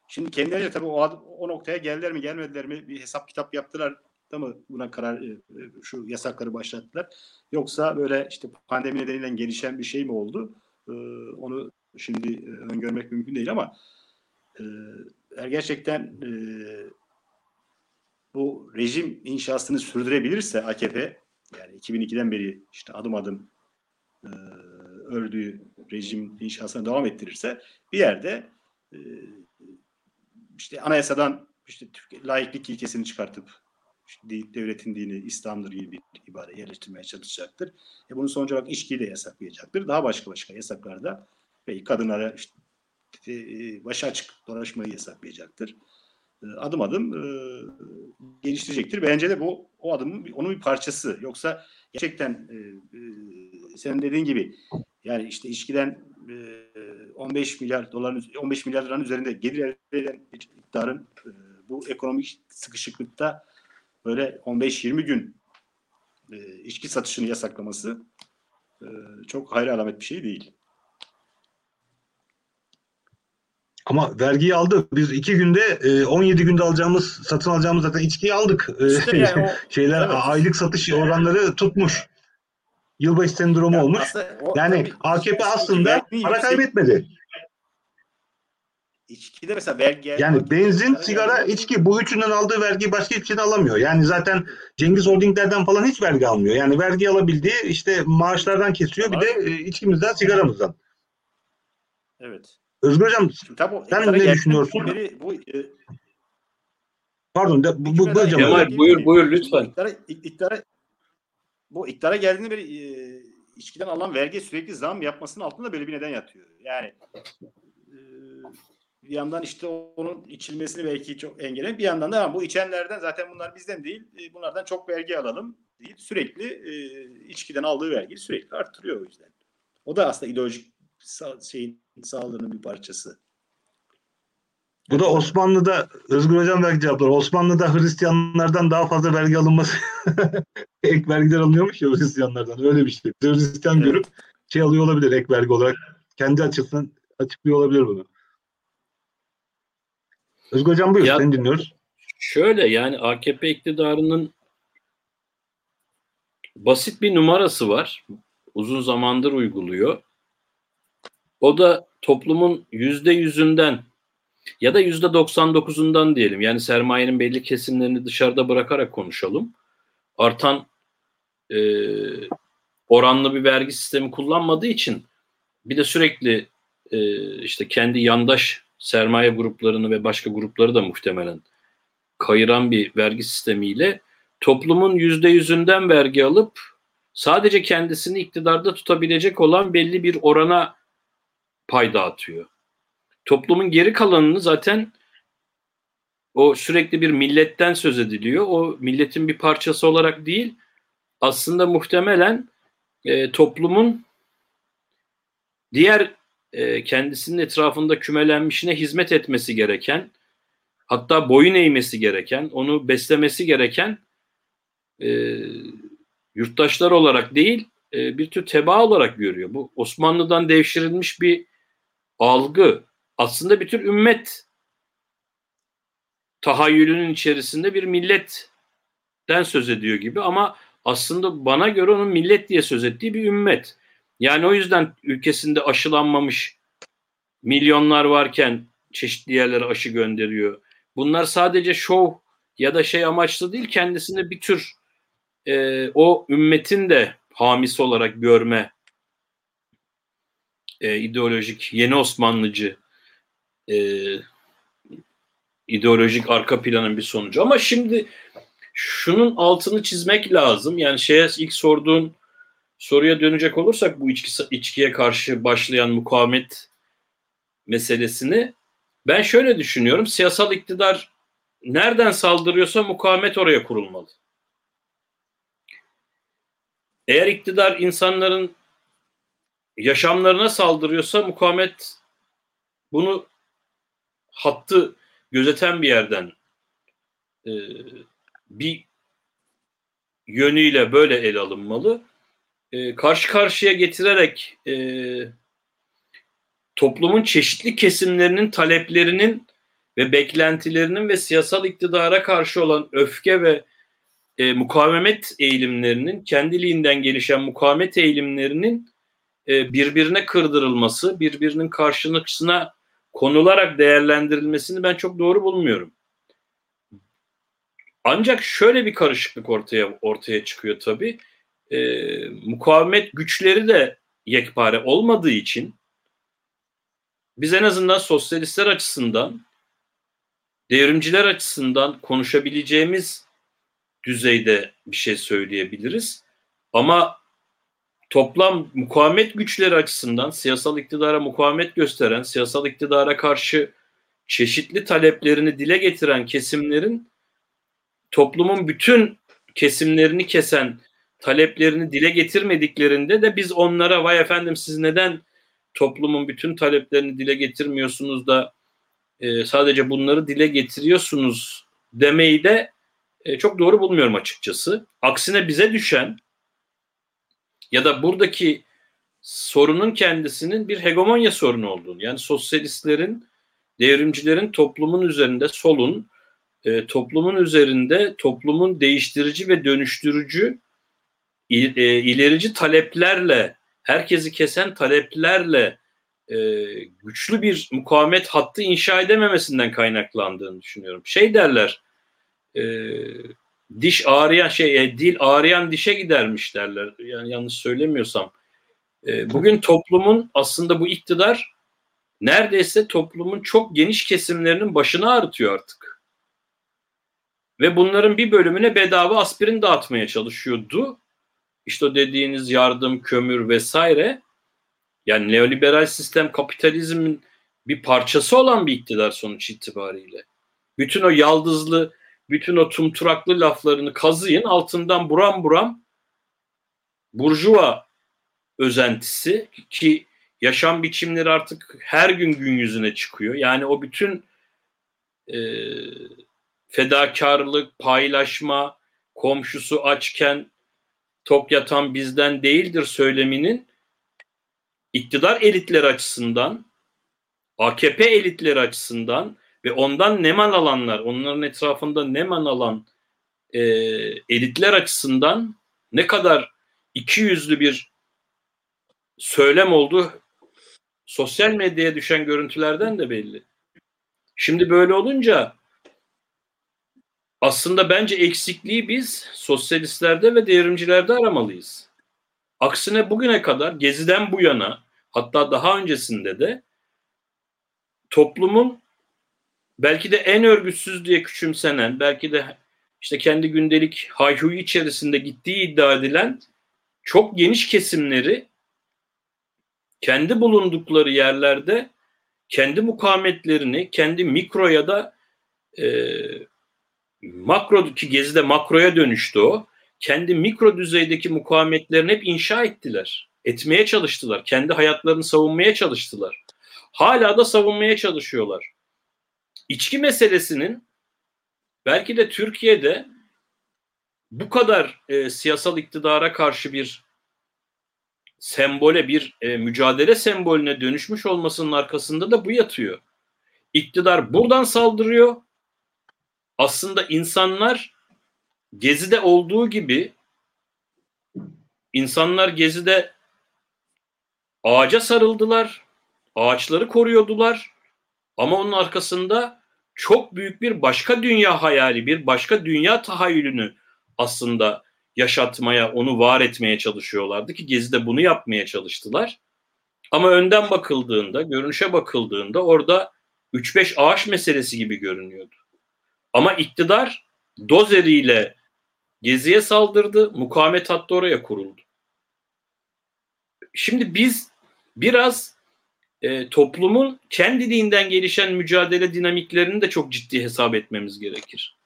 Şimdi kendileri tabii o, o noktaya geldiler mi gelmediler mi bir hesap kitap yaptılar da mı buna karar e, şu yasakları başlattılar. Yoksa böyle işte pandemi nedeniyle gelişen bir şey mi oldu? E, onu şimdi e, öngörmek mümkün değil ama e, eğer gerçekten e, bu rejim inşasını sürdürebilirse AKP yani 2002'den beri işte adım adım e, ördüğü rejim inşasına devam ettirirse bir yerde e, işte anayasadan işte laiklik ilkesini çıkartıp devletin dini İslam'dır gibi bir ibare yerleştirmeye çalışacaktır. E bunun sonucu olarak içkiyi de yasaklayacaktır. Daha başka başka yasaklarda ve kadınlara işte, e, başı açık dolaşmayı yasaklayacaktır. E, adım adım e, geliştirecektir. Bence de bu o adımın onun bir parçası. Yoksa gerçekten e, e, senin dediğin gibi yani işte içkiden e, 15 milyar doların 15 milyar liranın üzerinde gelir elde eden iktidarın e, bu ekonomik sıkışıklıkta böyle 15-20 gün e, içki satışını yasaklaması e, çok hayra alamet bir şey değil. Ama vergiyi aldı. Biz iki günde 17 günde alacağımız, satın alacağımız zaten içkiyi aldık. İşte yani o, Şeyler evet. aylık satış oranları tutmuş. Yılbaşı sendromu Ya olmuş. aslında o- Yani tabii AKP içki- aslında para yüksek- kaybetmedi. İçkide mesela vergi Yani benzin, sigara, içki bu üçünden aldığı vergiyi başka hiçbir şeyden alamıyor. Yani zaten Cengiz Holdinglerden falan hiç vergi almıyor. Yani vergi alabildiği işte maaşlardan kesiyor bir de e, içkimizden, sigaramızdan. Evet. Özgür Hocam Şimdi tabii Sen ne düşünüyorsun? beri bu, e, pardon de, bu, bu, bu hocam. Kemal, buyur, buyur lütfen. Iktidara, iktidara, bu iktidara geldiğinde beri e, içkiden alınan vergiye sürekli zam yapmasının altında böyle bir neden yatıyor. Yani bir yandan işte onun içilmesini belki çok engelleyen bir yandan da "Ha, bu içenlerden zaten bunlar bizden değil e, bunlardan çok vergi alalım deyip sürekli e, içkiden aldığı vergiyi sürekli arttırıyor o yüzden. O da aslında ideolojik şeyin sağlığının bir parçası. Bu da Osmanlı'da Özgür Hocam belki cevaplar. Osmanlı'da Hristiyanlardan daha fazla vergi alınması ek vergiler alınıyormuş ya Hristiyanlardan. Öyle bir şey. Hristiyan Evet. görüp şey alıyor olabilir ek vergi olarak. Kendi açısından açıklıyor olabilir bunu. Özgür Hocam buyur. Ya- Seni dinliyoruz. Şöyle yani AKP iktidarının basit bir numarası var. Uzun zamandır uyguluyor. O da toplumun yüzde yüzünden ya da yüzde 99'undan diyelim. Yani sermayenin belli kesimlerini dışarıda bırakarak konuşalım. Artan e, oranlı bir vergi sistemi kullanmadığı için bir de sürekli e, işte kendi yandaş sermaye gruplarını ve başka grupları da muhtemelen kayıran bir vergi sistemiyle toplumun yüzde yüzünden vergi alıp sadece kendisini iktidarda tutabilecek olan belli bir orana pay dağıtıyor. Toplumun geri kalanını zaten o sürekli bir milletten söz ediliyor. O milletin bir parçası olarak değil aslında muhtemelen e, toplumun diğer e, kendisinin etrafında kümelenmişine hizmet etmesi gereken hatta boyun eğmesi gereken, onu beslemesi gereken e, yurttaşlar olarak değil, e, bir tür teba olarak görüyor. Bu Osmanlı'dan devşirilmiş bir algı. Aslında bir tür ümmet tahayyülünün içerisinde bir milletten söz ediyor gibi ama aslında bana göre onun millet diye söz ettiği bir ümmet. Yani o yüzden ülkesinde aşılanmamış milyonlar varken çeşitli yerlere aşı gönderiyor. Bunlar sadece şov ya da şey amaçlı değil kendisini bir tür e, o ümmetin de hamisi olarak görme e, ideolojik yeni Osmanlıcı e, ideolojik arka planın bir sonucu. Ama şimdi şunun altını çizmek lazım. Yani şeye ilk sorduğun soruya dönecek olursak bu içki, içkiye karşı başlayan mukavemet meselesini ben şöyle düşünüyorum. Siyasal iktidar nereden saldırıyorsa mukavemet oraya kurulmalı. Eğer iktidar insanların yaşamlarına saldırıyorsa mukavemet bunu hattı gözeten bir yerden e, bir yönüyle böyle ele alınmalı. E, karşı karşıya getirerek e, toplumun çeşitli kesimlerinin taleplerinin ve beklentilerinin ve siyasal iktidara karşı olan öfke ve e, mukavemet eğilimlerinin kendiliğinden gelişen mukavemet eğilimlerinin e, birbirine kırdırılması, birbirinin karşılıksına konularak değerlendirilmesini ben çok doğru bulmuyorum. Ancak şöyle bir karışıklık ortaya ortaya çıkıyor tabii. E, mukavemet güçleri de yekpare olmadığı için biz en azından sosyalistler açısından, devrimciler açısından konuşabileceğimiz düzeyde bir şey söyleyebiliriz. Ama toplam mukavemet güçleri açısından siyasal iktidara mukavemet gösteren, siyasal iktidara karşı çeşitli taleplerini dile getiren kesimlerin toplumun bütün kesimlerini kesen taleplerini dile getirmediklerinde de biz onlara vay efendim siz neden toplumun bütün taleplerini dile getirmiyorsunuz da e, sadece bunları dile getiriyorsunuz demeyi de e, çok doğru bulmuyorum açıkçası. Aksine bize düşen ya da buradaki sorunun kendisinin bir hegemonya sorunu olduğunu yani sosyalistlerin, devrimcilerin toplumun üzerinde solun e, toplumun üzerinde toplumun değiştirici ve dönüştürücü e, ilerici taleplerle herkesi kesen taleplerle e, güçlü bir mukavemet hattı inşa edememesinden kaynaklandığını düşünüyorum. Şey derler e, diş ağrıyan şey e, dil ağrıyan dişe gidermiş derler. Yani yanlış söylemiyorsam. E, bugün toplumun aslında bu iktidar neredeyse toplumun çok geniş kesimlerinin başını ağrıtıyor artık. Ve bunların bir bölümüne bedava aspirin dağıtmaya çalışıyordu. İşte o dediğiniz yardım, kömür vesaire. Yani neoliberal sistem kapitalizmin bir parçası olan bir iktidar sonuç itibariyle. Bütün o yaldızlı bütün o tumturaklı laflarını kazıyın altından buram buram burjuva özentisi ki yaşam biçimleri artık her gün gün yüzüne çıkıyor. Yani o bütün e, fedakarlık, paylaşma, komşusu açken tok yatan bizden değildir söyleminin iktidar elitleri açısından, AKP elitleri açısından ve ondan neman alanlar, onların etrafında neman alan e, elitler açısından ne kadar iki yüzlü bir söylem oldu sosyal medyaya düşen görüntülerden de belli. Şimdi böyle olunca aslında bence eksikliği biz sosyalistlerde ve devrimcilerde aramalıyız. Aksine bugüne kadar Gezi'den bu yana hatta daha öncesinde de toplumun belki de en örgütsüz diye küçümsenen, belki de işte kendi gündelik hayhuyu içerisinde gittiği iddia edilen çok geniş kesimleri kendi bulundukları yerlerde kendi mukavemetlerini, kendi mikro ya da e, makro ki gezide makroya dönüştü o. Kendi mikro düzeydeki mukavemetlerini hep inşa ettiler. Etmeye çalıştılar. Kendi hayatlarını savunmaya çalıştılar. Hala da savunmaya çalışıyorlar içki meselesinin belki de Türkiye'de bu kadar e, siyasal iktidara karşı bir sembole, bir e, mücadele sembolüne dönüşmüş olmasının arkasında da bu yatıyor. İktidar buradan saldırıyor. Aslında insanlar Gezi'de olduğu gibi insanlar Gezi'de ağaca sarıldılar, ağaçları koruyordular. Ama onun arkasında çok büyük bir başka dünya hayali, bir başka dünya tahayyülünü aslında yaşatmaya, onu var etmeye çalışıyorlardı ki Gezi'de bunu yapmaya çalıştılar. Ama önden bakıldığında, görünüşe bakıldığında orada 3-5 ağaç meselesi gibi görünüyordu. Ama iktidar dozeriyle Gezi'ye saldırdı, mukavemet hattı oraya kuruldu. Şimdi biz biraz e, toplumun kendiliğinden gelişen mücadele dinamiklerini de çok ciddi hesap etmemiz gerekir.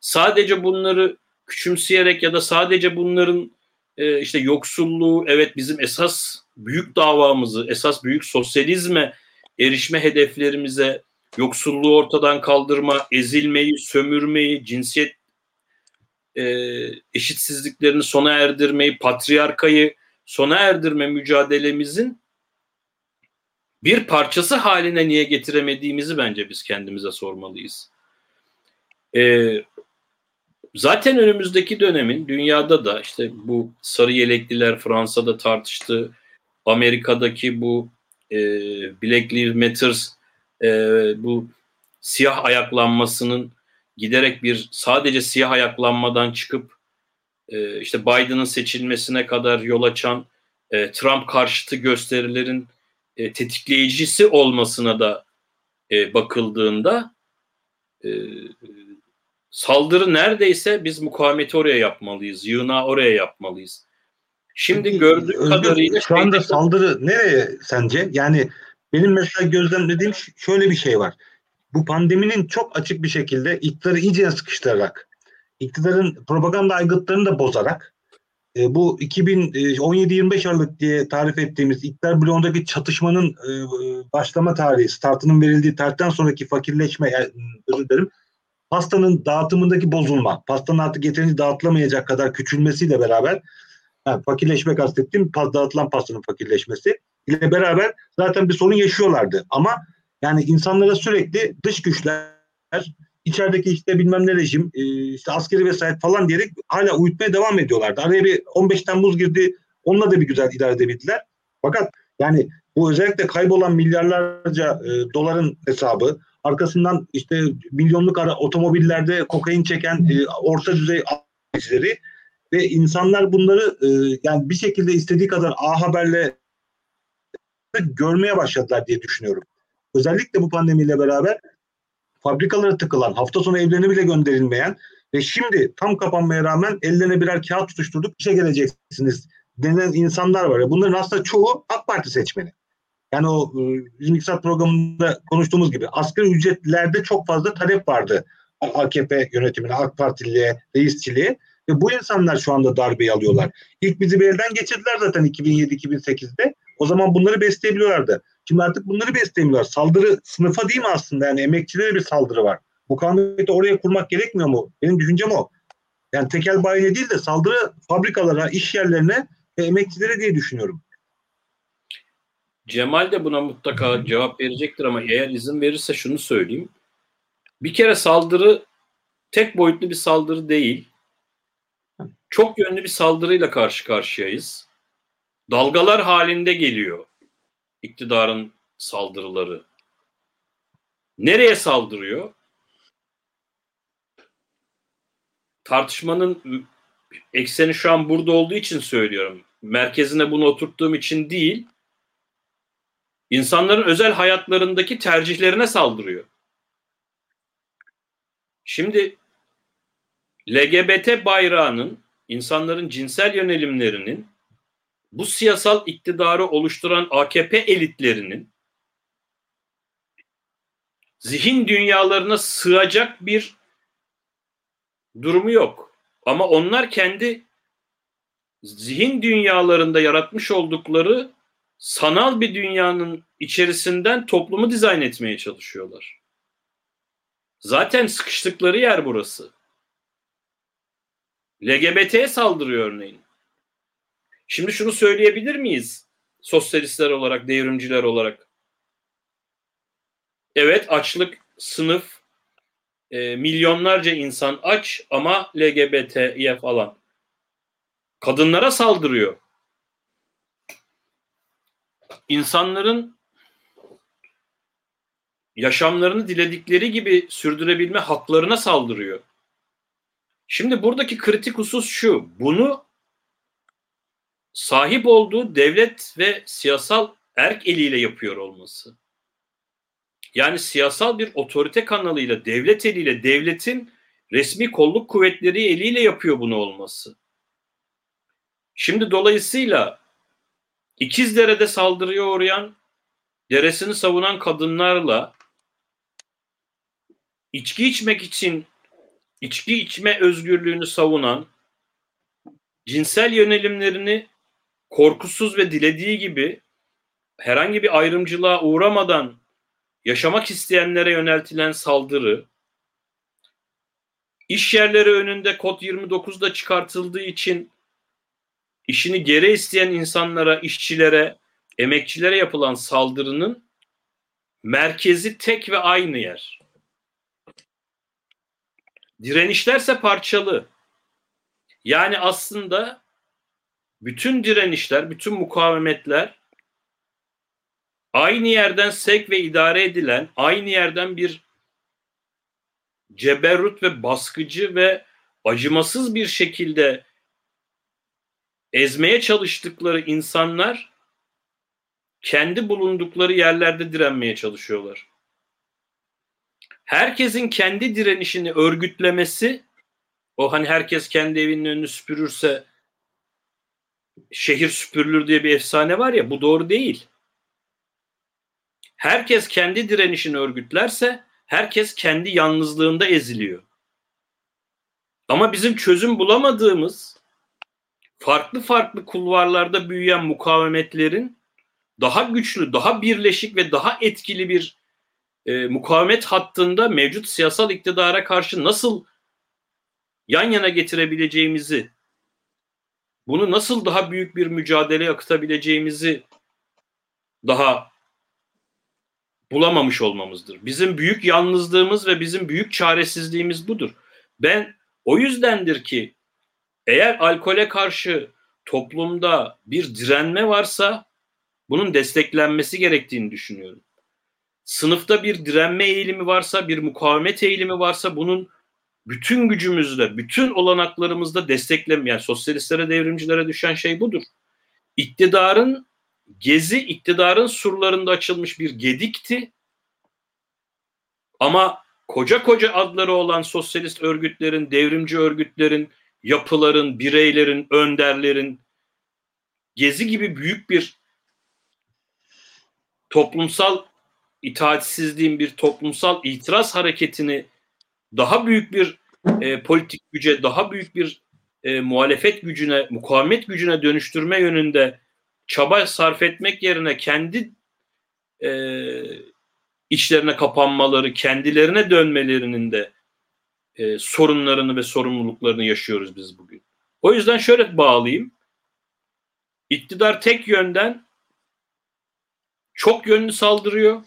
Sadece bunları küçümseyerek ya da sadece bunların e, işte yoksulluğu evet bizim esas büyük davamızı, esas büyük sosyalizme erişme hedeflerimize, yoksulluğu ortadan kaldırma, ezilmeyi, sömürmeyi, cinsiyet e, eşitsizliklerini sona erdirmeyi, patriarkayı sona erdirme mücadelemizin bir parçası haline niye getiremediğimizi bence biz kendimize sormalıyız. E, zaten önümüzdeki dönemin dünyada da işte bu sarı yelekliler Fransa'da tartıştı, Amerika'daki bu e, Black Lives Matters e, bu siyah ayaklanmasının giderek bir sadece siyah ayaklanmadan çıkıp e, işte Biden'ın seçilmesine kadar yol açan e, Trump karşıtı gösterilerin e, tetikleyicisi olmasına da e, bakıldığında e, saldırı neredeyse biz mukavemeti oraya yapmalıyız, yığınağı oraya yapmalıyız. Şimdi gördüğüm Özgür, kadarıyla şu anda şeyde- saldırı nereye sence? Yani benim mesela gözlemlediğim şöyle bir şey var. Bu pandeminin çok açık bir şekilde iktidarı iyice sıkıştırarak, iktidarın propaganda aygıtlarını da bozarak, e, bu 2017-25 Aralık diye tarif ettiğimiz iktidar bloğundaki çatışmanın e, başlama tarihi, startının verildiği tarihten sonraki fakirleşme, yani, özür dilerim, pastanın dağıtımındaki bozulma, pastanın artık yeterince dağıtılamayacak kadar küçülmesiyle beraber Ha, fakirleşme kastettiğim dağıtılan pastanın fakirleşmesi ile beraber zaten bir sorun yaşıyorlardı. Ama yani insanlara sürekli dış güçler, içerideki işte bilmem ne rejim, e, işte askeri vesayet falan diyerek hala uyutmaya devam ediyorlardı. Araya bir 15 Temmuz girdi, onunla da bir güzel idare edebildiler. Fakat yani bu özellikle kaybolan milyarlarca e, doların hesabı, arkasından işte milyonluk ara, otomobillerde kokain çeken e, orta düzey ve insanlar bunları e, yani bir şekilde istediği kadar A Haber'le görmeye başladılar diye düşünüyorum. Özellikle bu pandemiyle beraber fabrikalara tıkılan, hafta sonu evlerine bile gönderilmeyen ve şimdi tam kapanmaya rağmen ellerine birer kağıt tutuşturduk işe geleceksiniz denen insanlar var. Bunların aslında çoğu AK Parti seçmeni. Yani o e, bizim iktisat programında konuştuğumuz gibi asgari ücretlerde çok fazla talep vardı AKP yönetimine, AK Partiliye, reisçiliğe ve bu insanlar şu anda darbeyi alıyorlar. İlk bizi bir elden geçirdiler zaten 2007-2008'de. O zaman bunları besleyebiliyorlardı. Şimdi artık bunları besleyemiyorlar. Saldırı sınıfa değil mi aslında? Yani emekçilere bir saldırı var. Mukavemeti oraya kurmak gerekmiyor mu? Benim düşüncem o. Yani tekel bayine değil de saldırı fabrikalara, iş yerlerine ve emekçilere diye düşünüyorum. Cemal de buna mutlaka cevap verecektir ama eğer izin verirse şunu söyleyeyim. Bir kere saldırı tek boyutlu bir saldırı değil. Çok yönlü bir saldırıyla karşı karşıyayız. Dalgalar halinde geliyor iktidarın saldırıları. Nereye saldırıyor? Tartışmanın ekseni şu an burada olduğu için söylüyorum. Merkezine bunu oturttuğum için değil insanların özel hayatlarındaki tercihlerine saldırıyor. Şimdi LGBT bayrağının, insanların cinsel yönelimlerinin, bu siyasal iktidarı oluşturan AKP elitlerinin zihin dünyalarına sığacak bir durumu yok. Ama onlar kendi zihin dünyalarında yaratmış oldukları sanal bir dünyanın içerisinden toplumu dizayn etmeye çalışıyorlar. Zaten sıkıştıkları yer burası. LGBT'ye saldırıyor örneğin. Şimdi şunu söyleyebilir miyiz? Sosyalistler olarak, devrimciler olarak. Evet açlık, sınıf, e, milyonlarca insan aç ama LGBT'ye falan. Kadınlara saldırıyor insanların yaşamlarını diledikleri gibi sürdürebilme haklarına saldırıyor. Şimdi buradaki kritik husus şu. Bunu sahip olduğu devlet ve siyasal erk eliyle yapıyor olması. Yani siyasal bir otorite kanalıyla, devlet eliyle, devletin resmi kolluk kuvvetleri eliyle yapıyor bunu olması. Şimdi dolayısıyla İkizdere'de saldırıya uğrayan, deresini savunan kadınlarla içki içmek için içki içme özgürlüğünü savunan, cinsel yönelimlerini korkusuz ve dilediği gibi herhangi bir ayrımcılığa uğramadan yaşamak isteyenlere yöneltilen saldırı, iş yerleri önünde kod 29'da çıkartıldığı için işini geri isteyen insanlara, işçilere, emekçilere yapılan saldırının merkezi tek ve aynı yer. Direnişlerse parçalı. Yani aslında bütün direnişler, bütün mukavemetler aynı yerden sevk ve idare edilen, aynı yerden bir ceberrut ve baskıcı ve acımasız bir şekilde ezmeye çalıştıkları insanlar kendi bulundukları yerlerde direnmeye çalışıyorlar. Herkesin kendi direnişini örgütlemesi, o hani herkes kendi evinin önünü süpürürse şehir süpürülür diye bir efsane var ya bu doğru değil. Herkes kendi direnişini örgütlerse herkes kendi yalnızlığında eziliyor. Ama bizim çözüm bulamadığımız farklı farklı kulvarlarda büyüyen mukavemetlerin daha güçlü, daha birleşik ve daha etkili bir e, mukavemet hattında mevcut siyasal iktidara karşı nasıl yan yana getirebileceğimizi, bunu nasıl daha büyük bir mücadele akıtabileceğimizi daha bulamamış olmamızdır. Bizim büyük yalnızlığımız ve bizim büyük çaresizliğimiz budur. Ben o yüzdendir ki eğer alkole karşı toplumda bir direnme varsa bunun desteklenmesi gerektiğini düşünüyorum. Sınıfta bir direnme eğilimi varsa, bir mukavemet eğilimi varsa bunun bütün gücümüzle, bütün olanaklarımızda desteklem yani sosyalistlere, devrimcilere düşen şey budur. İktidarın gezi iktidarın surlarında açılmış bir gedikti. Ama koca koca adları olan sosyalist örgütlerin, devrimci örgütlerin, yapıların, bireylerin, önderlerin gezi gibi büyük bir toplumsal itaatsizliğin bir toplumsal itiraz hareketini daha büyük bir e, politik güce, daha büyük bir e, muhalefet gücüne, mukavemet gücüne dönüştürme yönünde çaba sarf etmek yerine kendi e, içlerine kapanmaları, kendilerine dönmelerinin de e, sorunlarını ve sorumluluklarını yaşıyoruz biz bugün. O yüzden şöyle bağlayayım. İktidar tek yönden çok yönlü saldırıyor.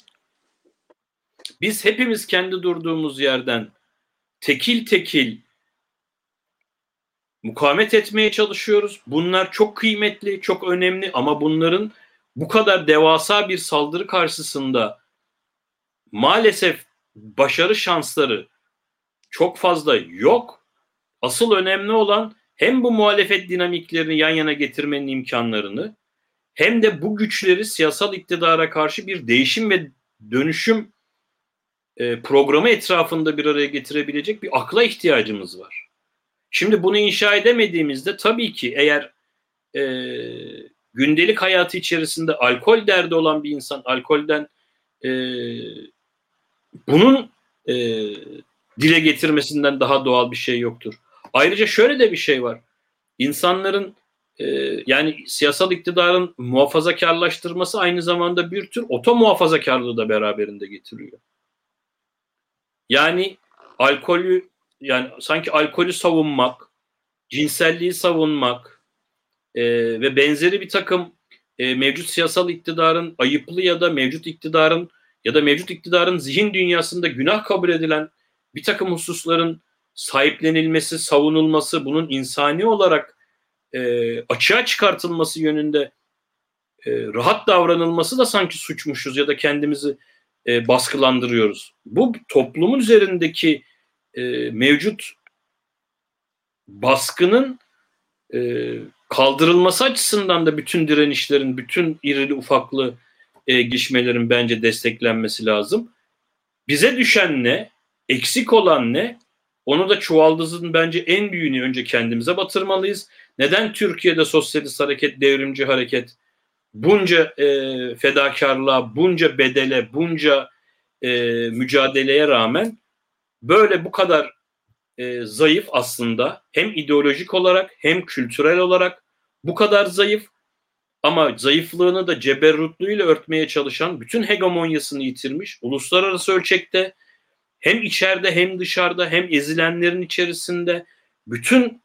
Biz hepimiz kendi durduğumuz yerden tekil tekil mukavemet etmeye çalışıyoruz. Bunlar çok kıymetli, çok önemli ama bunların bu kadar devasa bir saldırı karşısında maalesef başarı şansları çok fazla yok. Asıl önemli olan hem bu muhalefet dinamiklerini yan yana getirmenin imkanlarını hem de bu güçleri siyasal iktidara karşı bir değişim ve dönüşüm e, programı etrafında bir araya getirebilecek bir akla ihtiyacımız var. Şimdi bunu inşa edemediğimizde tabii ki eğer e, gündelik hayatı içerisinde alkol derdi olan bir insan alkolden e, bunun e, dile getirmesinden daha doğal bir şey yoktur. Ayrıca şöyle de bir şey var. İnsanların e, yani siyasal iktidarın muhafazakarlaştırması aynı zamanda bir tür oto muhafazakarlığı da beraberinde getiriyor. Yani alkolü yani sanki alkolü savunmak, cinselliği savunmak e, ve benzeri bir takım e, mevcut siyasal iktidarın ayıplı ya da mevcut iktidarın ya da mevcut iktidarın zihin dünyasında günah kabul edilen bir takım hususların sahiplenilmesi, savunulması, bunun insani olarak e, açığa çıkartılması yönünde e, rahat davranılması da sanki suçmuşuz ya da kendimizi e, baskılandırıyoruz. Bu toplumun üzerindeki e, mevcut baskının e, kaldırılması açısından da bütün direnişlerin, bütün irili ufaklı e, gelişmelerin bence desteklenmesi lazım. Bize düşen ne? Eksik olan ne? Onu da çuvaldızın bence en büyüğünü önce kendimize batırmalıyız. Neden Türkiye'de sosyalist hareket, devrimci hareket bunca e, fedakarlığa, bunca bedele, bunca e, mücadeleye rağmen böyle bu kadar e, zayıf aslında. Hem ideolojik olarak hem kültürel olarak bu kadar zayıf. Ama zayıflığını da ceberrutluğuyla örtmeye çalışan, bütün hegemonyasını yitirmiş, uluslararası ölçekte. Hem içeride hem dışarıda hem ezilenlerin içerisinde bütün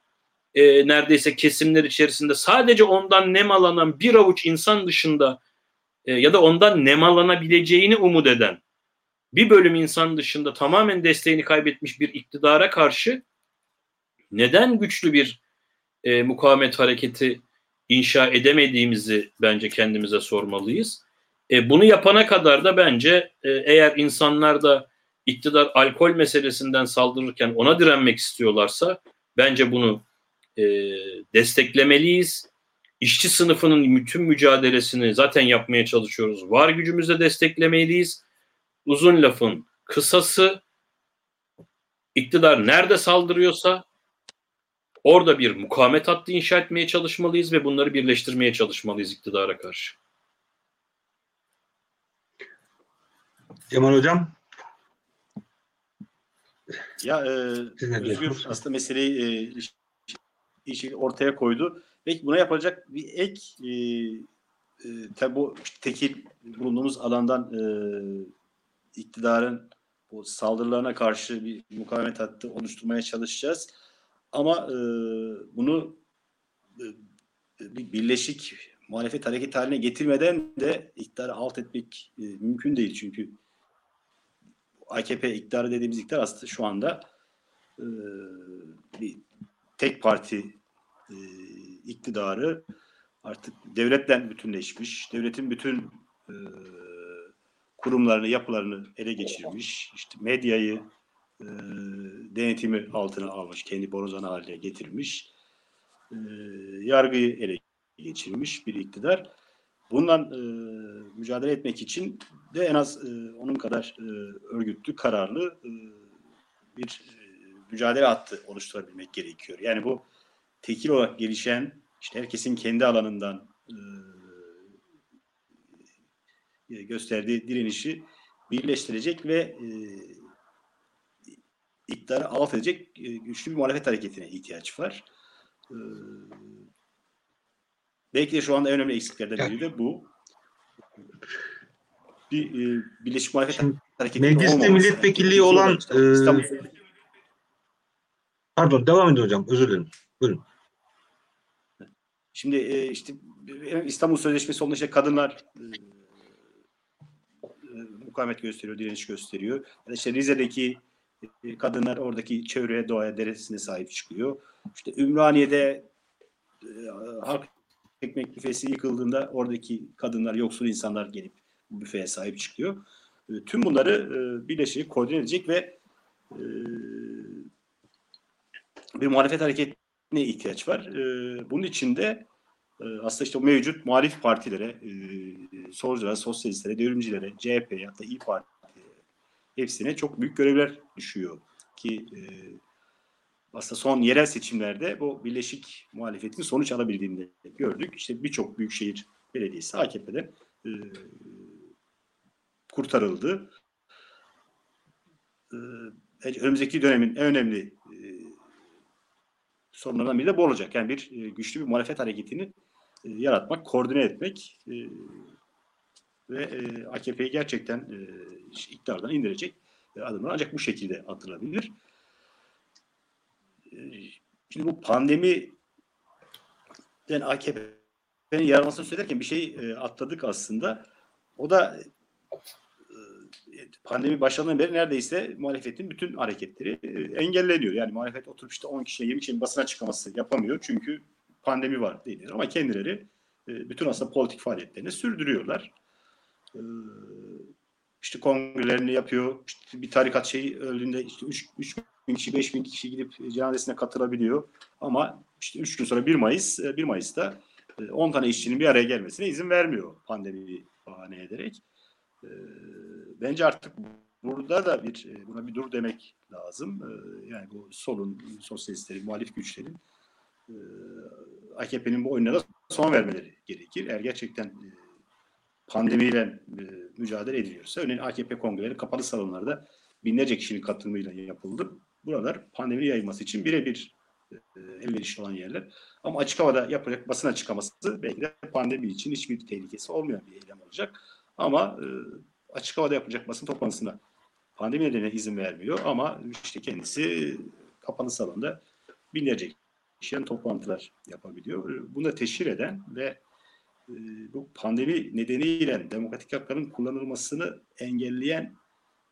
e, neredeyse kesimler içerisinde sadece ondan nemalanan bir avuç insan dışında e, ya da ondan nemalanabileceğini umut eden bir bölüm insan dışında tamamen desteğini kaybetmiş bir iktidara karşı neden güçlü bir e, mukavemet hareketi inşa edemediğimizi bence kendimize sormalıyız. E, bunu yapana kadar da bence e, eğer insanlar da iktidar alkol meselesinden saldırırken ona direnmek istiyorlarsa bence bunu e, desteklemeliyiz. İşçi sınıfının bütün mücadelesini zaten yapmaya çalışıyoruz. Var gücümüzle desteklemeliyiz. Uzun lafın kısası iktidar nerede saldırıyorsa orada bir mukavemet hattı inşa etmeye çalışmalıyız ve bunları birleştirmeye çalışmalıyız iktidara karşı. Cemal Hocam Ya e, Özgür aslında meseleyi e, işi ortaya koydu. Belki buna yapılacak bir ek e, e, bu tekil bulunduğumuz alandan e, iktidarın bu saldırılarına karşı bir mukavemet hattı oluşturmaya çalışacağız. Ama e, bunu e, bir birleşik muhalefet hareket haline getirmeden de iktidarı alt etmek e, mümkün değil. Çünkü AKP iktidarı dediğimiz iktidar aslında şu anda e, bir tek parti e, iktidarı artık devletle bütünleşmiş, devletin bütün e, kurumlarını, yapılarını ele geçirmiş, işte medyayı e, denetimi altına almış, kendi borazanı haline getirmiş, e, yargıyı ele geçirmiş bir iktidar. Bundan e, mücadele etmek için de en az e, onun kadar e, örgütlü, kararlı e, bir mücadele hattı oluşturabilmek gerekiyor. Yani bu tekil olarak gelişen, işte herkesin kendi alanından e, gösterdiği direnişi birleştirecek ve e, iktidarı alt edecek e, güçlü bir muhalefet hareketine ihtiyaç var. E, belki de şu anda en önemli eksiklerden biri de bu. Bir e, birleşik muhalefet Şimdi hareketinin mecliste milletvekilliği olan, e, pardon devam edin hocam özür dilerim. Buyurun. Şimdi e, işte İstanbul Sözleşmesi olduğunda işte kadınlar e, e, mukavemet gösteriyor, direniş gösteriyor. Ya da işte Rize'deki e, kadınlar oradaki çevreye, doğaya, deresine sahip çıkıyor. İşte Ümraniye'de e, halk ekmek büfesi yıkıldığında oradaki kadınlar, yoksul insanlar gelip büfeye sahip çıkıyor. E, tüm bunları e, birleşik, koordine edecek ve e, bir muhalefet hareketine ihtiyaç var. E, bunun için de e, aslında işte mevcut muhalif partilere, e, solculara, sosyalistlere, devrimcilere, CHP hatta İyi Parti hepsine çok büyük görevler düşüyor. Ki e, aslında son yerel seçimlerde bu birleşik muhalefetin sonuç alabildiğini gördük. İşte birçok büyükşehir belediyesi AKP'de e, kurtarıldı. E, önümüzdeki dönemin en önemli sorunlardan biri de bu olacak. Yani bir e, güçlü bir muhalefet hareketini e, yaratmak, koordine etmek e, ve e, AKP'yi gerçekten e, iktidardan indirecek e, adımlar ancak bu şekilde atılabilir. E, şimdi bu pandemi den AKP'nin yararlanmasını söylerken bir şey e, atladık aslında. O da pandemi başladığından beri neredeyse muhalefetin bütün hareketleri e, engelleniyor. Yani muhalefet oturup işte 10 kişiye 20 kişinin basına çıkaması yapamıyor. Çünkü pandemi var deniyor. Ama kendileri e, bütün aslında politik faaliyetlerini sürdürüyorlar. E, işte kongrelerini yapıyor. İşte bir tarikat şeyi öldüğünde işte 3, 3 bin kişi 5 bin kişi gidip cenazesine katılabiliyor. Ama işte 3 gün sonra 1 Mayıs 1 Mayıs'ta 10 tane işçinin bir araya gelmesine izin vermiyor pandemiyi bahane ederek. Ee, bence artık burada da bir buna bir dur demek lazım. Ee, yani bu solun, sosyalistlerin, muhalif güçlerin e, AKP'nin bu oyununa da son vermeleri gerekir. Eğer gerçekten e, pandemiyle e, mücadele ediliyorsa, örneğin AKP kongreleri kapalı salonlarda binlerce kişinin katılımıyla yapıldı. Buralar pandemi yayılması için birebir e, elverişli olan yerler. Ama açık havada yapacak basın açıklaması belki de pandemi için hiçbir tehlikesi olmayan bir eylem olacak. Ama e, açık havada yapacak basın toplantısına pandemi nedeniyle izin vermiyor ama işte kendisi kapalı salonda binlerce kişinin toplantılar yapabiliyor. Bunu da teşhir eden ve e, bu pandemi nedeniyle demokratik hakların kullanılmasını engelleyen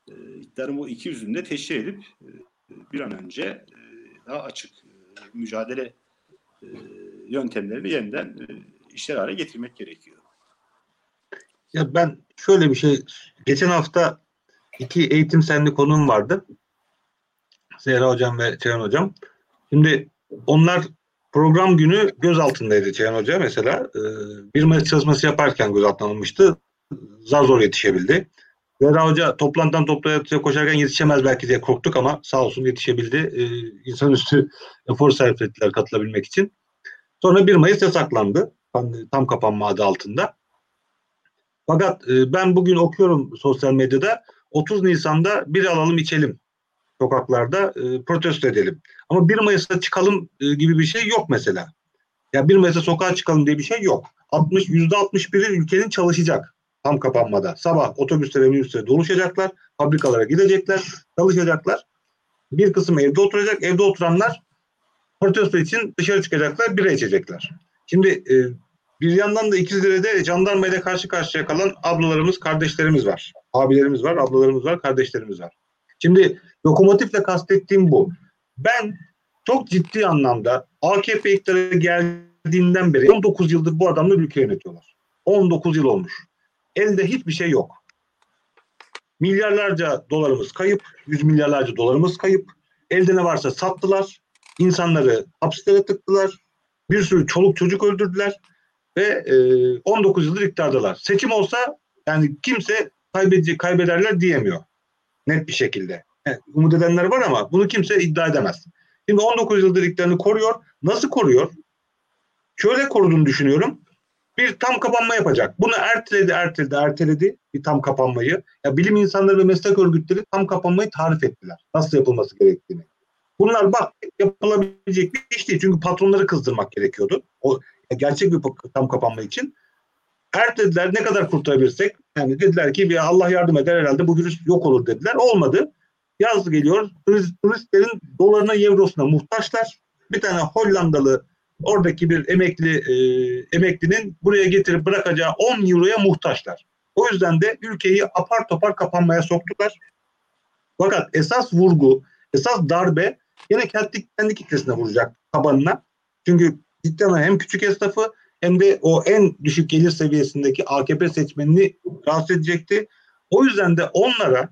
e, iktidarın bu iki yüzünü de teşhir edip e, bir an önce e, daha açık e, mücadele e, yöntemlerini yeniden e, işler hale getirmek gerekiyor. Ya ben şöyle bir şey, geçen hafta iki eğitim senli konum vardı. Zehra Hocam ve Ceyhan Hocam. Şimdi onlar program günü göz altındaydı Ceyhan Hoca mesela. Ee, bir Mayıs çalışması yaparken gözaltına alınmıştı. Zar zor yetişebildi. Zehra Hoca toplantıdan toplantıya koşarken yetişemez belki diye korktuk ama sağ olsun yetişebildi. Ee, insanüstü efor sarf ettiler katılabilmek için. Sonra 1 Mayıs yasaklandı. Tam kapanma adı altında. Fakat e, ben bugün okuyorum sosyal medyada 30 Nisan'da bir alalım içelim sokaklarda e, protesto edelim. Ama 1 Mayıs'ta çıkalım e, gibi bir şey yok mesela. Ya 1 Mayıs'ta sokağa çıkalım diye bir şey yok. 60 %61'i ülkenin çalışacak tam kapanmada. Sabah otobüslere minibüslere doluşacaklar. Fabrikalara gidecekler. Çalışacaklar. Bir kısım evde oturacak. Evde oturanlar protesto için dışarı çıkacaklar. Bira içecekler. Şimdi e, bir yandan da İkizdere'de jandarmayla karşı karşıya kalan ablalarımız, kardeşlerimiz var. Abilerimiz var, ablalarımız var, kardeşlerimiz var. Şimdi lokomotifle kastettiğim bu. Ben çok ciddi anlamda AKP iktidara geldiğinden beri 19 yıldır bu adamlar ülke yönetiyorlar. 19 yıl olmuş. Elde hiçbir şey yok. Milyarlarca dolarımız kayıp, yüz milyarlarca dolarımız kayıp. Elde ne varsa sattılar. İnsanları hapislere tıktılar. Bir sürü çoluk çocuk öldürdüler ve e, 19 yıldır iktidardalar. Seçim olsa yani kimse kaybedecek kaybederler diyemiyor. Net bir şekilde. Yani, umut edenler var ama bunu kimse iddia edemez. Şimdi 19 yıldır iktidarını koruyor. Nasıl koruyor? Şöyle koruduğunu düşünüyorum. Bir tam kapanma yapacak. Bunu erteledi, erteledi, erteledi bir tam kapanmayı. Ya bilim insanları ve meslek örgütleri tam kapanmayı tarif ettiler. Nasıl yapılması gerektiğini. Bunlar bak yapılabilecek bir iş değil. Çünkü patronları kızdırmak gerekiyordu. O gerçek bir tam kapanma için. Ertelediler ne kadar kurtarabilirsek. Yani dediler ki bir Allah yardım eder herhalde bu virüs yok olur dediler. Olmadı. Yaz geliyor. Turist, turistlerin dolarına, eurosuna muhtaçlar. Bir tane Hollandalı oradaki bir emekli e, emeklinin buraya getirip bırakacağı 10 euroya muhtaçlar. O yüzden de ülkeyi apar topar kapanmaya soktular. Fakat esas vurgu, esas darbe yine kendi, kendi kitlesine vuracak tabanına. Çünkü cidden hem küçük esnafı hem de o en düşük gelir seviyesindeki AKP seçmenini rahatsız edecekti. O yüzden de onlara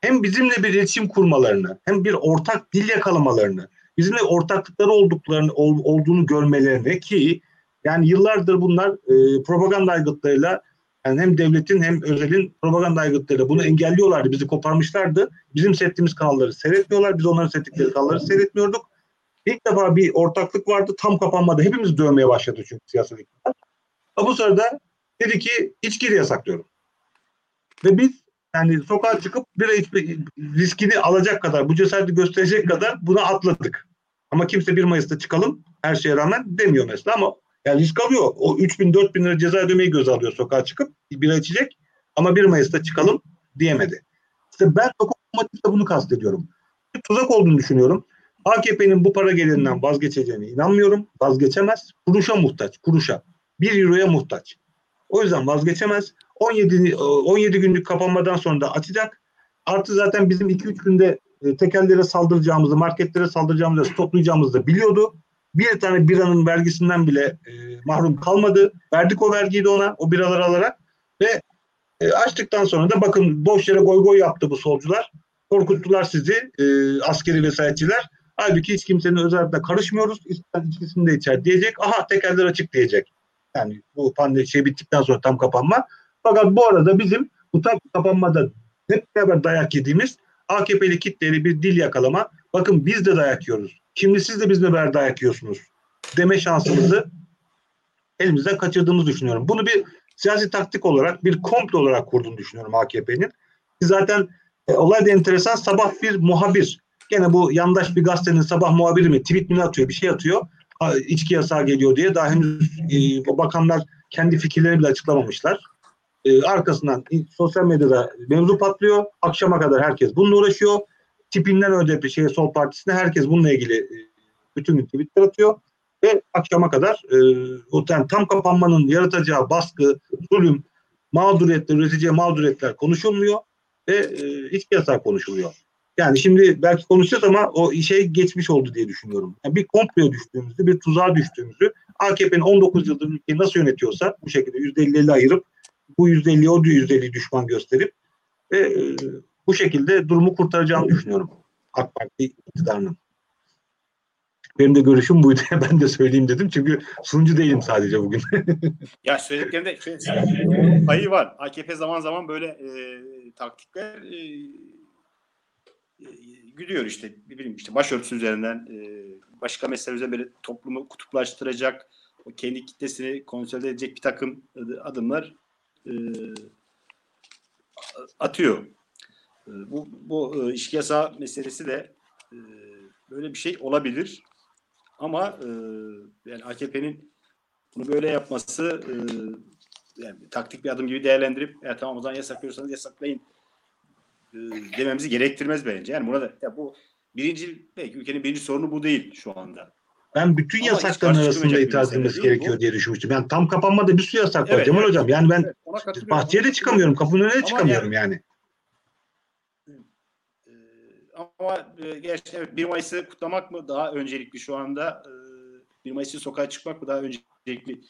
hem bizimle bir iletişim kurmalarını hem bir ortak dil yakalamalarını bizimle ortaklıkları olduklarını ol, olduğunu görmelerini ki yani yıllardır bunlar e, propaganda aygıtlarıyla yani hem devletin hem özelin propaganda aygıtlarıyla bunu engelliyorlardı. Bizi koparmışlardı. Bizim seyrettiğimiz kanalları seyretmiyorlar. Biz onların seyrettikleri kanalları seyretmiyorduk. İlk defa bir ortaklık vardı. Tam kapanmadı. Hepimiz dövmeye başladı çünkü siyasal iktidar. Bu sırada dedi ki içkiyi yasaklıyorum. Ve biz yani sokağa çıkıp bir riskini alacak kadar, bu cesareti gösterecek kadar buna atladık. Ama kimse 1 Mayıs'ta çıkalım her şeye rağmen demiyor mesela ama yani risk alıyor. O 3 bin 4 bin lira ceza ödemeyi göze alıyor sokağa çıkıp bira içecek ama 1 Mayıs'ta çıkalım diyemedi. İşte ben lokomotifle bunu kastediyorum. Bir tuzak olduğunu düşünüyorum. AKP'nin bu para gelirinden vazgeçeceğine inanmıyorum. Vazgeçemez. Kuruşa muhtaç. Kuruşa. 1 euroya muhtaç. O yüzden vazgeçemez. 17 17 günlük kapanmadan sonra da açacak. Artı zaten bizim 2-3 günde e, tekerlere saldıracağımızı, marketlere saldıracağımızı, stoplayacağımızı da biliyordu. Bir tane biranın vergisinden bile e, mahrum kalmadı. Verdik o vergiyi de ona, o biraları alarak ve e, açtıktan sonra da bakın boş yere goy goy yaptı bu solcular. Korkuttular sizi e, askeri vesayetçiler. Halbuki hiç kimsenin özellikle karışmıyoruz. İster içkisini de içer diyecek. Aha tekerler açık diyecek. Yani bu pandemi şey bittikten sonra tam kapanma. Fakat bu arada bizim bu tam kapanmada hep beraber dayak yediğimiz AKP'li kitleyle bir dil yakalama. Bakın biz de dayak yiyoruz. Şimdi siz de bizle beraber dayak yiyorsunuz. Deme şansımızı elimizden kaçırdığımızı düşünüyorum. Bunu bir siyasi taktik olarak, bir komplo olarak kurduğunu düşünüyorum AKP'nin. Zaten e, olay da enteresan. Sabah bir muhabir Gene bu yandaş bir gazetenin sabah muhabiri mi tweet mi atıyor bir şey atıyor. İçki yasağı geliyor diye daha henüz e, bakanlar kendi fikirlerini bile açıklamamışlar. E, arkasından sosyal medyada mevzu patlıyor. Akşama kadar herkes bununla uğraşıyor. Tipinden ÖDP şey Sol Partisi'ne herkes bununla ilgili e, bütün gün tweetler atıyor ve akşama kadar e, o yani tam kapanmanın yaratacağı baskı, zulüm, mağduriyetler, üreteceği mağduriyetler konuşulmuyor ve e, içki yasağı konuşuluyor. Yani şimdi belki konuşacağız ama o şey geçmiş oldu diye düşünüyorum. Yani bir komploya düştüğümüzü, bir tuzağa düştüğümüzü AKP'nin 19 yıldır ülkeyi nasıl yönetiyorsa bu şekilde %50'li ayırıp bu %50'yi o %50'yi düşman gösterip ve e, bu şekilde durumu kurtaracağını düşünüyorum AK Parti iktidarının. Benim de görüşüm buydu. ben de söyleyeyim dedim. Çünkü sunucu değilim sadece bugün. ya söylediklerinde şöyle, payı var. AKP zaman zaman böyle e, taktikler e, gidiyor işte. Ne bileyim işte başörtüsü üzerinden e, başka meseleler üzerinden böyle toplumu kutuplaştıracak o kendi kitlesini konsolide edecek bir takım adımlar e, atıyor. E, bu bu e, işki yasağı meselesi de e, böyle bir şey olabilir. Ama e, yani AKP'nin bunu böyle yapması e, yani taktik bir adım gibi değerlendirip ya tamam o zaman yasaklıyorsanız yasaklayın e, dememizi gerektirmez bence. Yani burada ya bu birinci belki ülkenin birinci sorunu bu değil şu anda. Ben bütün Ama yasakların arasında itiraz edilmesi gerekiyor bu. diye düşünmüştüm. Yani tam kapanmada bir sürü yasak var evet, Cemal evet, Hocam. Yani ben evet, bahçeye de çıkamıyorum. Kapının önüne de çıkamıyorum yani. yani. Ama gerçekten evet 1 Mayıs'ı kutlamak mı daha öncelikli şu anda? 1 Mayıs için sokağa çıkmak mı daha öncelikli?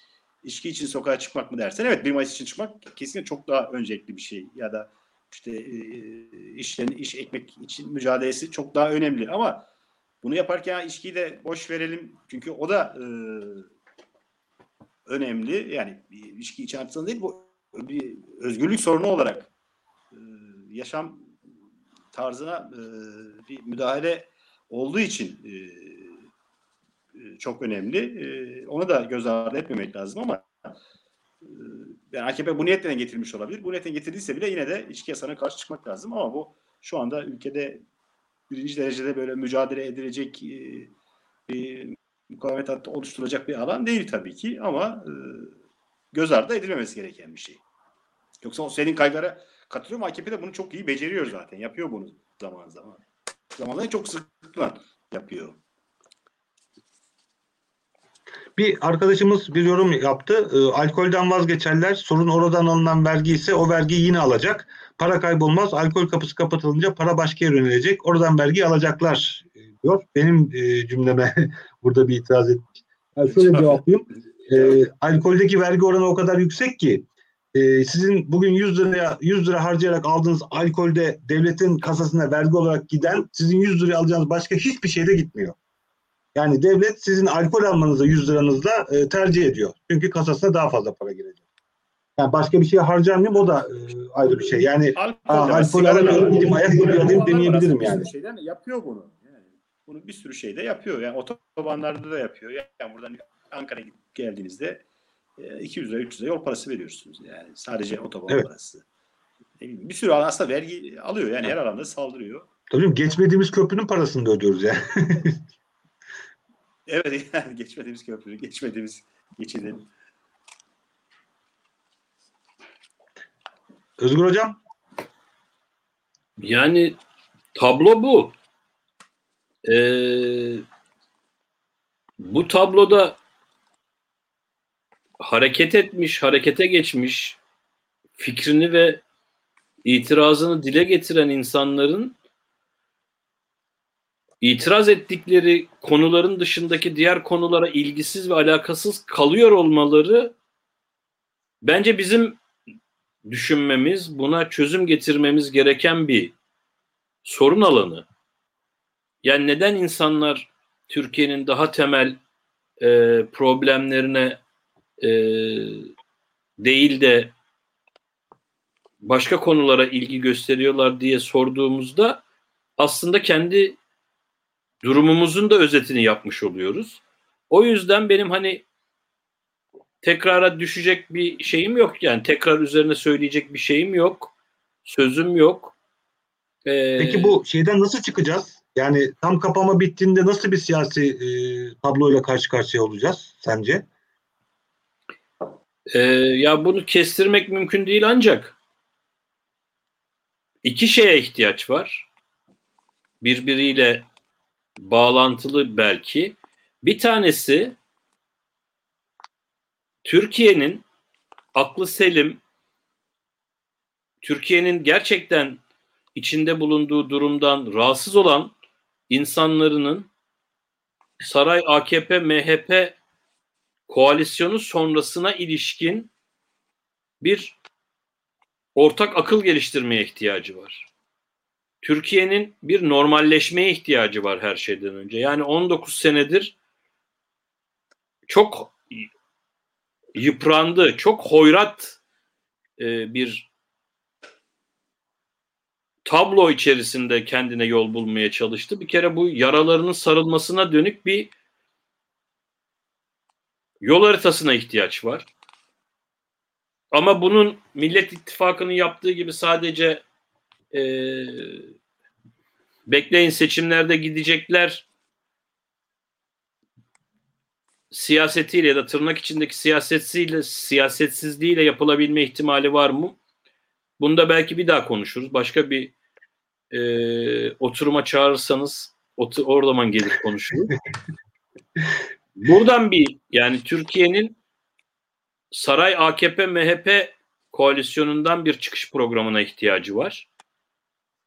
İçki için sokağa çıkmak mı dersen evet 1 Mayıs için çıkmak kesinlikle çok daha öncelikli bir şey. Ya da işte işlerin iş ekmek için mücadelesi çok daha önemli ama bunu yaparken içkiyi de boş verelim çünkü o da e, önemli. Yani bir içki içen değil bu bir özgürlük sorunu olarak e, yaşam tarzına e, bir müdahale olduğu için e, e, çok önemli. E, onu da göz ardı etmemek lazım ama e, yani AKP bu niyetle getirmiş olabilir. Bu niyetle getirdiyse bile yine de içki yasağına karşı çıkmak lazım ama bu şu anda ülkede birinci derecede böyle mücadele edilecek e, bir mukavemet hattı oluşturacak bir alan değil tabii ki ama e, göz ardı edilmemesi gereken bir şey. Yoksa o senin kaygılara katılıyorum. AKP de bunu çok iyi beceriyor zaten. Yapıyor bunu zaman zaman. Zamanla çok sıklıkla yapıyor. Bir arkadaşımız bir yorum yaptı. E, alkolden vazgeçerler. Sorun oradan alınan vergi ise o vergiyi yine alacak. Para kaybolmaz. Alkol kapısı kapatılınca para başka yere yönelecek. Oradan vergi alacaklar diyor. Benim e, cümleme burada bir itiraz etmiş. Yani şöyle cevaplayayım. E, alkoldeki vergi oranı o kadar yüksek ki e, sizin bugün 100 liraya 100 lira harcayarak aldığınız alkolde devletin kasasına vergi olarak giden sizin 100 liraya alacağınız başka hiçbir şeyde gitmiyor. Yani devlet sizin alkol almanızı 100 liranızla e, tercih ediyor. Çünkü kasasına daha fazla para girecek. Yani başka bir şeye harcamayayım o da e, ayrı bir şey. Yani alkol, aa, alkol alamıyorum gideyim ayakkabı alayım demeyebilirim yani. Şeyden yapıyor bunu. Yani bunu bir sürü şeyde yapıyor. Yani otobanlarda da yapıyor. Yani buradan Ankara'ya geldiğinizde 200 lira 300 lira yol parası veriyorsunuz. Yani sadece otoban evet. parası. Bir sürü aslında vergi alıyor. Yani her alanda saldırıyor. Tabii geçmediğimiz köprünün parasını da ödüyoruz yani. evet yani geçmediğimiz köprü, geçmediğimiz geçidi. Özgür Hocam? Yani tablo bu. Ee, bu tabloda hareket etmiş, harekete geçmiş, fikrini ve itirazını dile getiren insanların itiraz ettikleri konuların dışındaki diğer konulara ilgisiz ve alakasız kalıyor olmaları bence bizim düşünmemiz, buna çözüm getirmemiz gereken bir sorun alanı. Yani neden insanlar Türkiye'nin daha temel e, problemlerine e, değil de başka konulara ilgi gösteriyorlar diye sorduğumuzda aslında kendi durumumuzun da özetini yapmış oluyoruz. O yüzden benim hani tekrara düşecek bir şeyim yok yani tekrar üzerine söyleyecek bir şeyim yok. Sözüm yok. Ee, Peki bu şeyden nasıl çıkacağız? Yani tam kapama bittiğinde nasıl bir siyasi e, tabloyla karşı karşıya olacağız sence? Ee, ya bunu kestirmek mümkün değil ancak iki şeye ihtiyaç var. Birbiriyle bağlantılı belki. Bir tanesi Türkiye'nin aklı selim, Türkiye'nin gerçekten içinde bulunduğu durumdan rahatsız olan insanların saray AKP MHP koalisyonu sonrasına ilişkin bir ortak akıl geliştirmeye ihtiyacı var. Türkiye'nin bir normalleşmeye ihtiyacı var her şeyden önce. Yani 19 senedir çok yıprandı, çok hoyrat e, bir tablo içerisinde kendine yol bulmaya çalıştı. Bir kere bu yaralarının sarılmasına dönük bir yol haritasına ihtiyaç var. Ama bunun Millet İttifakı'nın yaptığı gibi sadece e, bekleyin seçimlerde gidecekler siyasetiyle ya da tırnak içindeki siyasetsiyle siyasetsizliğiyle yapılabilme ihtimali var mı? Bunda belki bir daha konuşuruz. Başka bir e, oturuma çağırırsanız otur, o zaman gelir konuşuruz. Buradan bir yani Türkiye'nin saray AKP MHP koalisyonundan bir çıkış programına ihtiyacı var.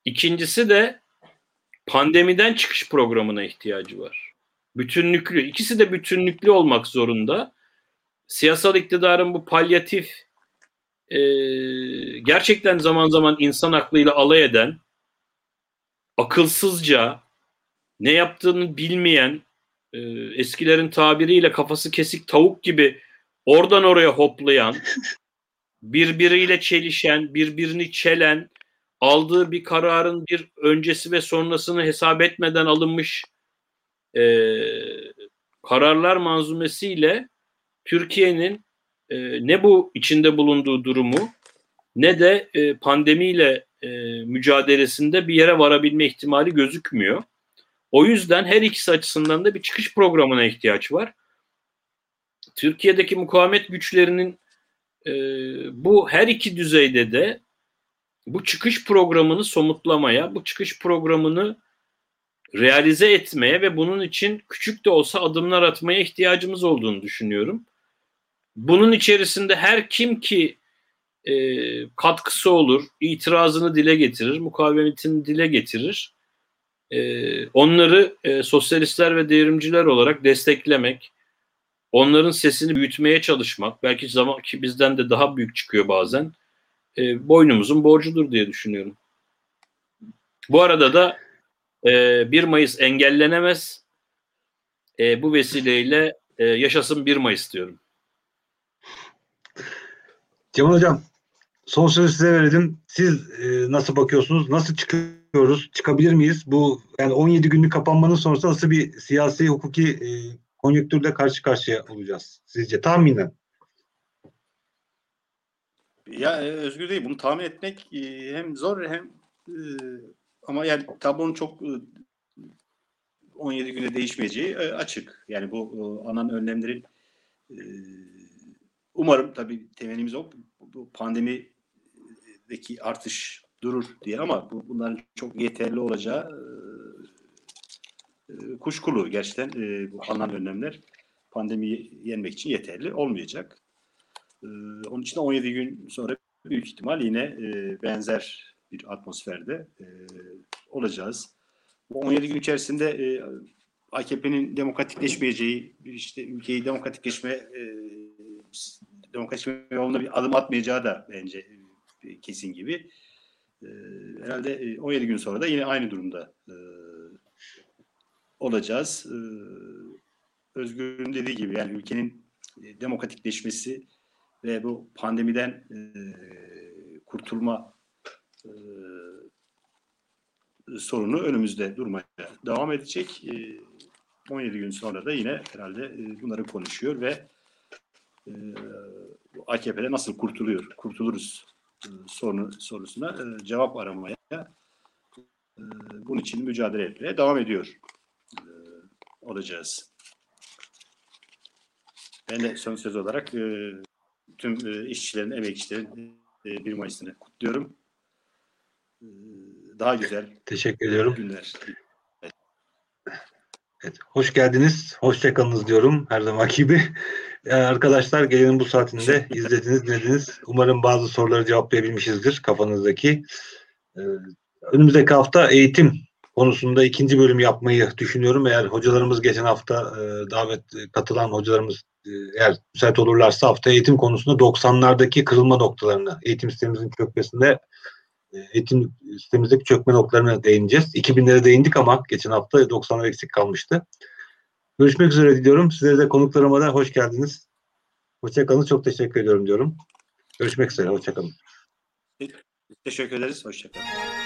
İkincisi de pandemiden çıkış programına ihtiyacı var. Bütünlüklü, ikisi de bütünlüklü olmak zorunda. Siyasal iktidarın bu palyatif e, gerçekten zaman zaman insan aklıyla alay eden, akılsızca, ne yaptığını bilmeyen, e, eskilerin tabiriyle kafası kesik tavuk gibi oradan oraya hoplayan, birbiriyle çelişen, birbirini çelen, aldığı bir kararın bir öncesi ve sonrasını hesap etmeden alınmış e, kararlar manzumesiyle Türkiye'nin e, ne bu içinde bulunduğu durumu ne de e, pandemiyle e, mücadelesinde bir yere varabilme ihtimali gözükmüyor. O yüzden her ikisi açısından da bir çıkış programına ihtiyaç var. Türkiye'deki mukavemet güçlerinin e, bu her iki düzeyde de bu çıkış programını somutlamaya, bu çıkış programını realize etmeye ve bunun için küçük de olsa adımlar atmaya ihtiyacımız olduğunu düşünüyorum. Bunun içerisinde her kim ki e, katkısı olur, itirazını dile getirir, mukavemetini dile getirir. E, onları e, sosyalistler ve devrimciler olarak desteklemek, onların sesini büyütmeye çalışmak, belki zaman ki bizden de daha büyük çıkıyor bazen, e, boynumuzun borcudur diye düşünüyorum. Bu arada da e, 1 Mayıs engellenemez. E, bu vesileyle e, yaşasın 1 Mayıs diyorum. Cemal Hocam son sözü size verelim. Siz e, nasıl bakıyorsunuz? Nasıl çıkıyoruz? Çıkabilir miyiz? Bu yani 17 günlük kapanmanın sonrası nasıl bir siyasi hukuki e, konjonktürle karşı karşıya olacağız sizce tahminen? Ya e, Özgür değil bunu tahmin etmek e, hem zor hem e, ama yani tablonun çok 17 günde değişmeyeceği açık. Yani bu anan önlemlerin umarım tabii temennimiz o bu pandemideki artış durur diye ama bu, bunların çok yeterli olacağı kuşkulu gerçekten bu alınan önlemler pandemiyi yenmek için yeterli olmayacak. Onun için 17 gün sonra büyük ihtimal yine benzer bir atmosferde olacağız. Bu 17 gün içerisinde AKP'nin demokratikleşmeyeceği, işte ülkeyi demokratikleşme demokratikleşme yolunda bir adım atmayacağı da bence kesin gibi. Herhalde 17 gün sonra da yine aynı durumda olacağız. Özgür'ün dediği gibi yani ülkenin demokratikleşmesi ve bu pandemiden kurtulma sorunu önümüzde durmaya devam edecek. 17 gün sonra da yine herhalde bunları konuşuyor ve AKP'de nasıl kurtuluyor, kurtuluruz sorunu sorusuna cevap aramaya bunun için için mücadele etmeye devam ediyor e, olacağız. Ben de son söz olarak e, tüm e, işçilerin, emekçilerin e, 1 Mayıs'ını kutluyorum. E, daha güzel Teşekkür ediyorum. günler. Evet, hoş geldiniz. Hoşçakalınız diyorum her zaman gibi. Arkadaşlar gecenin bu saatinde izlediniz, dinlediniz. Umarım bazı soruları cevaplayabilmişizdir kafanızdaki. Önümüzdeki hafta eğitim konusunda ikinci bölüm yapmayı düşünüyorum. Eğer hocalarımız geçen hafta e, davet katılan hocalarımız e, eğer müsait olurlarsa hafta eğitim konusunda 90'lardaki kırılma noktalarını, eğitim sistemimizin çökmesinde e, eğitim sistemimizdeki çökme noktalarına değineceğiz. 2000'lere değindik ama geçen hafta 90'lar eksik kalmıştı. Görüşmek üzere diliyorum. Sizlere de konuklarıma da hoş geldiniz. Hoşçakalın. Çok teşekkür ediyorum diyorum. Görüşmek üzere. Hoşçakalın. Teşekkür ederiz. Hoşçakalın.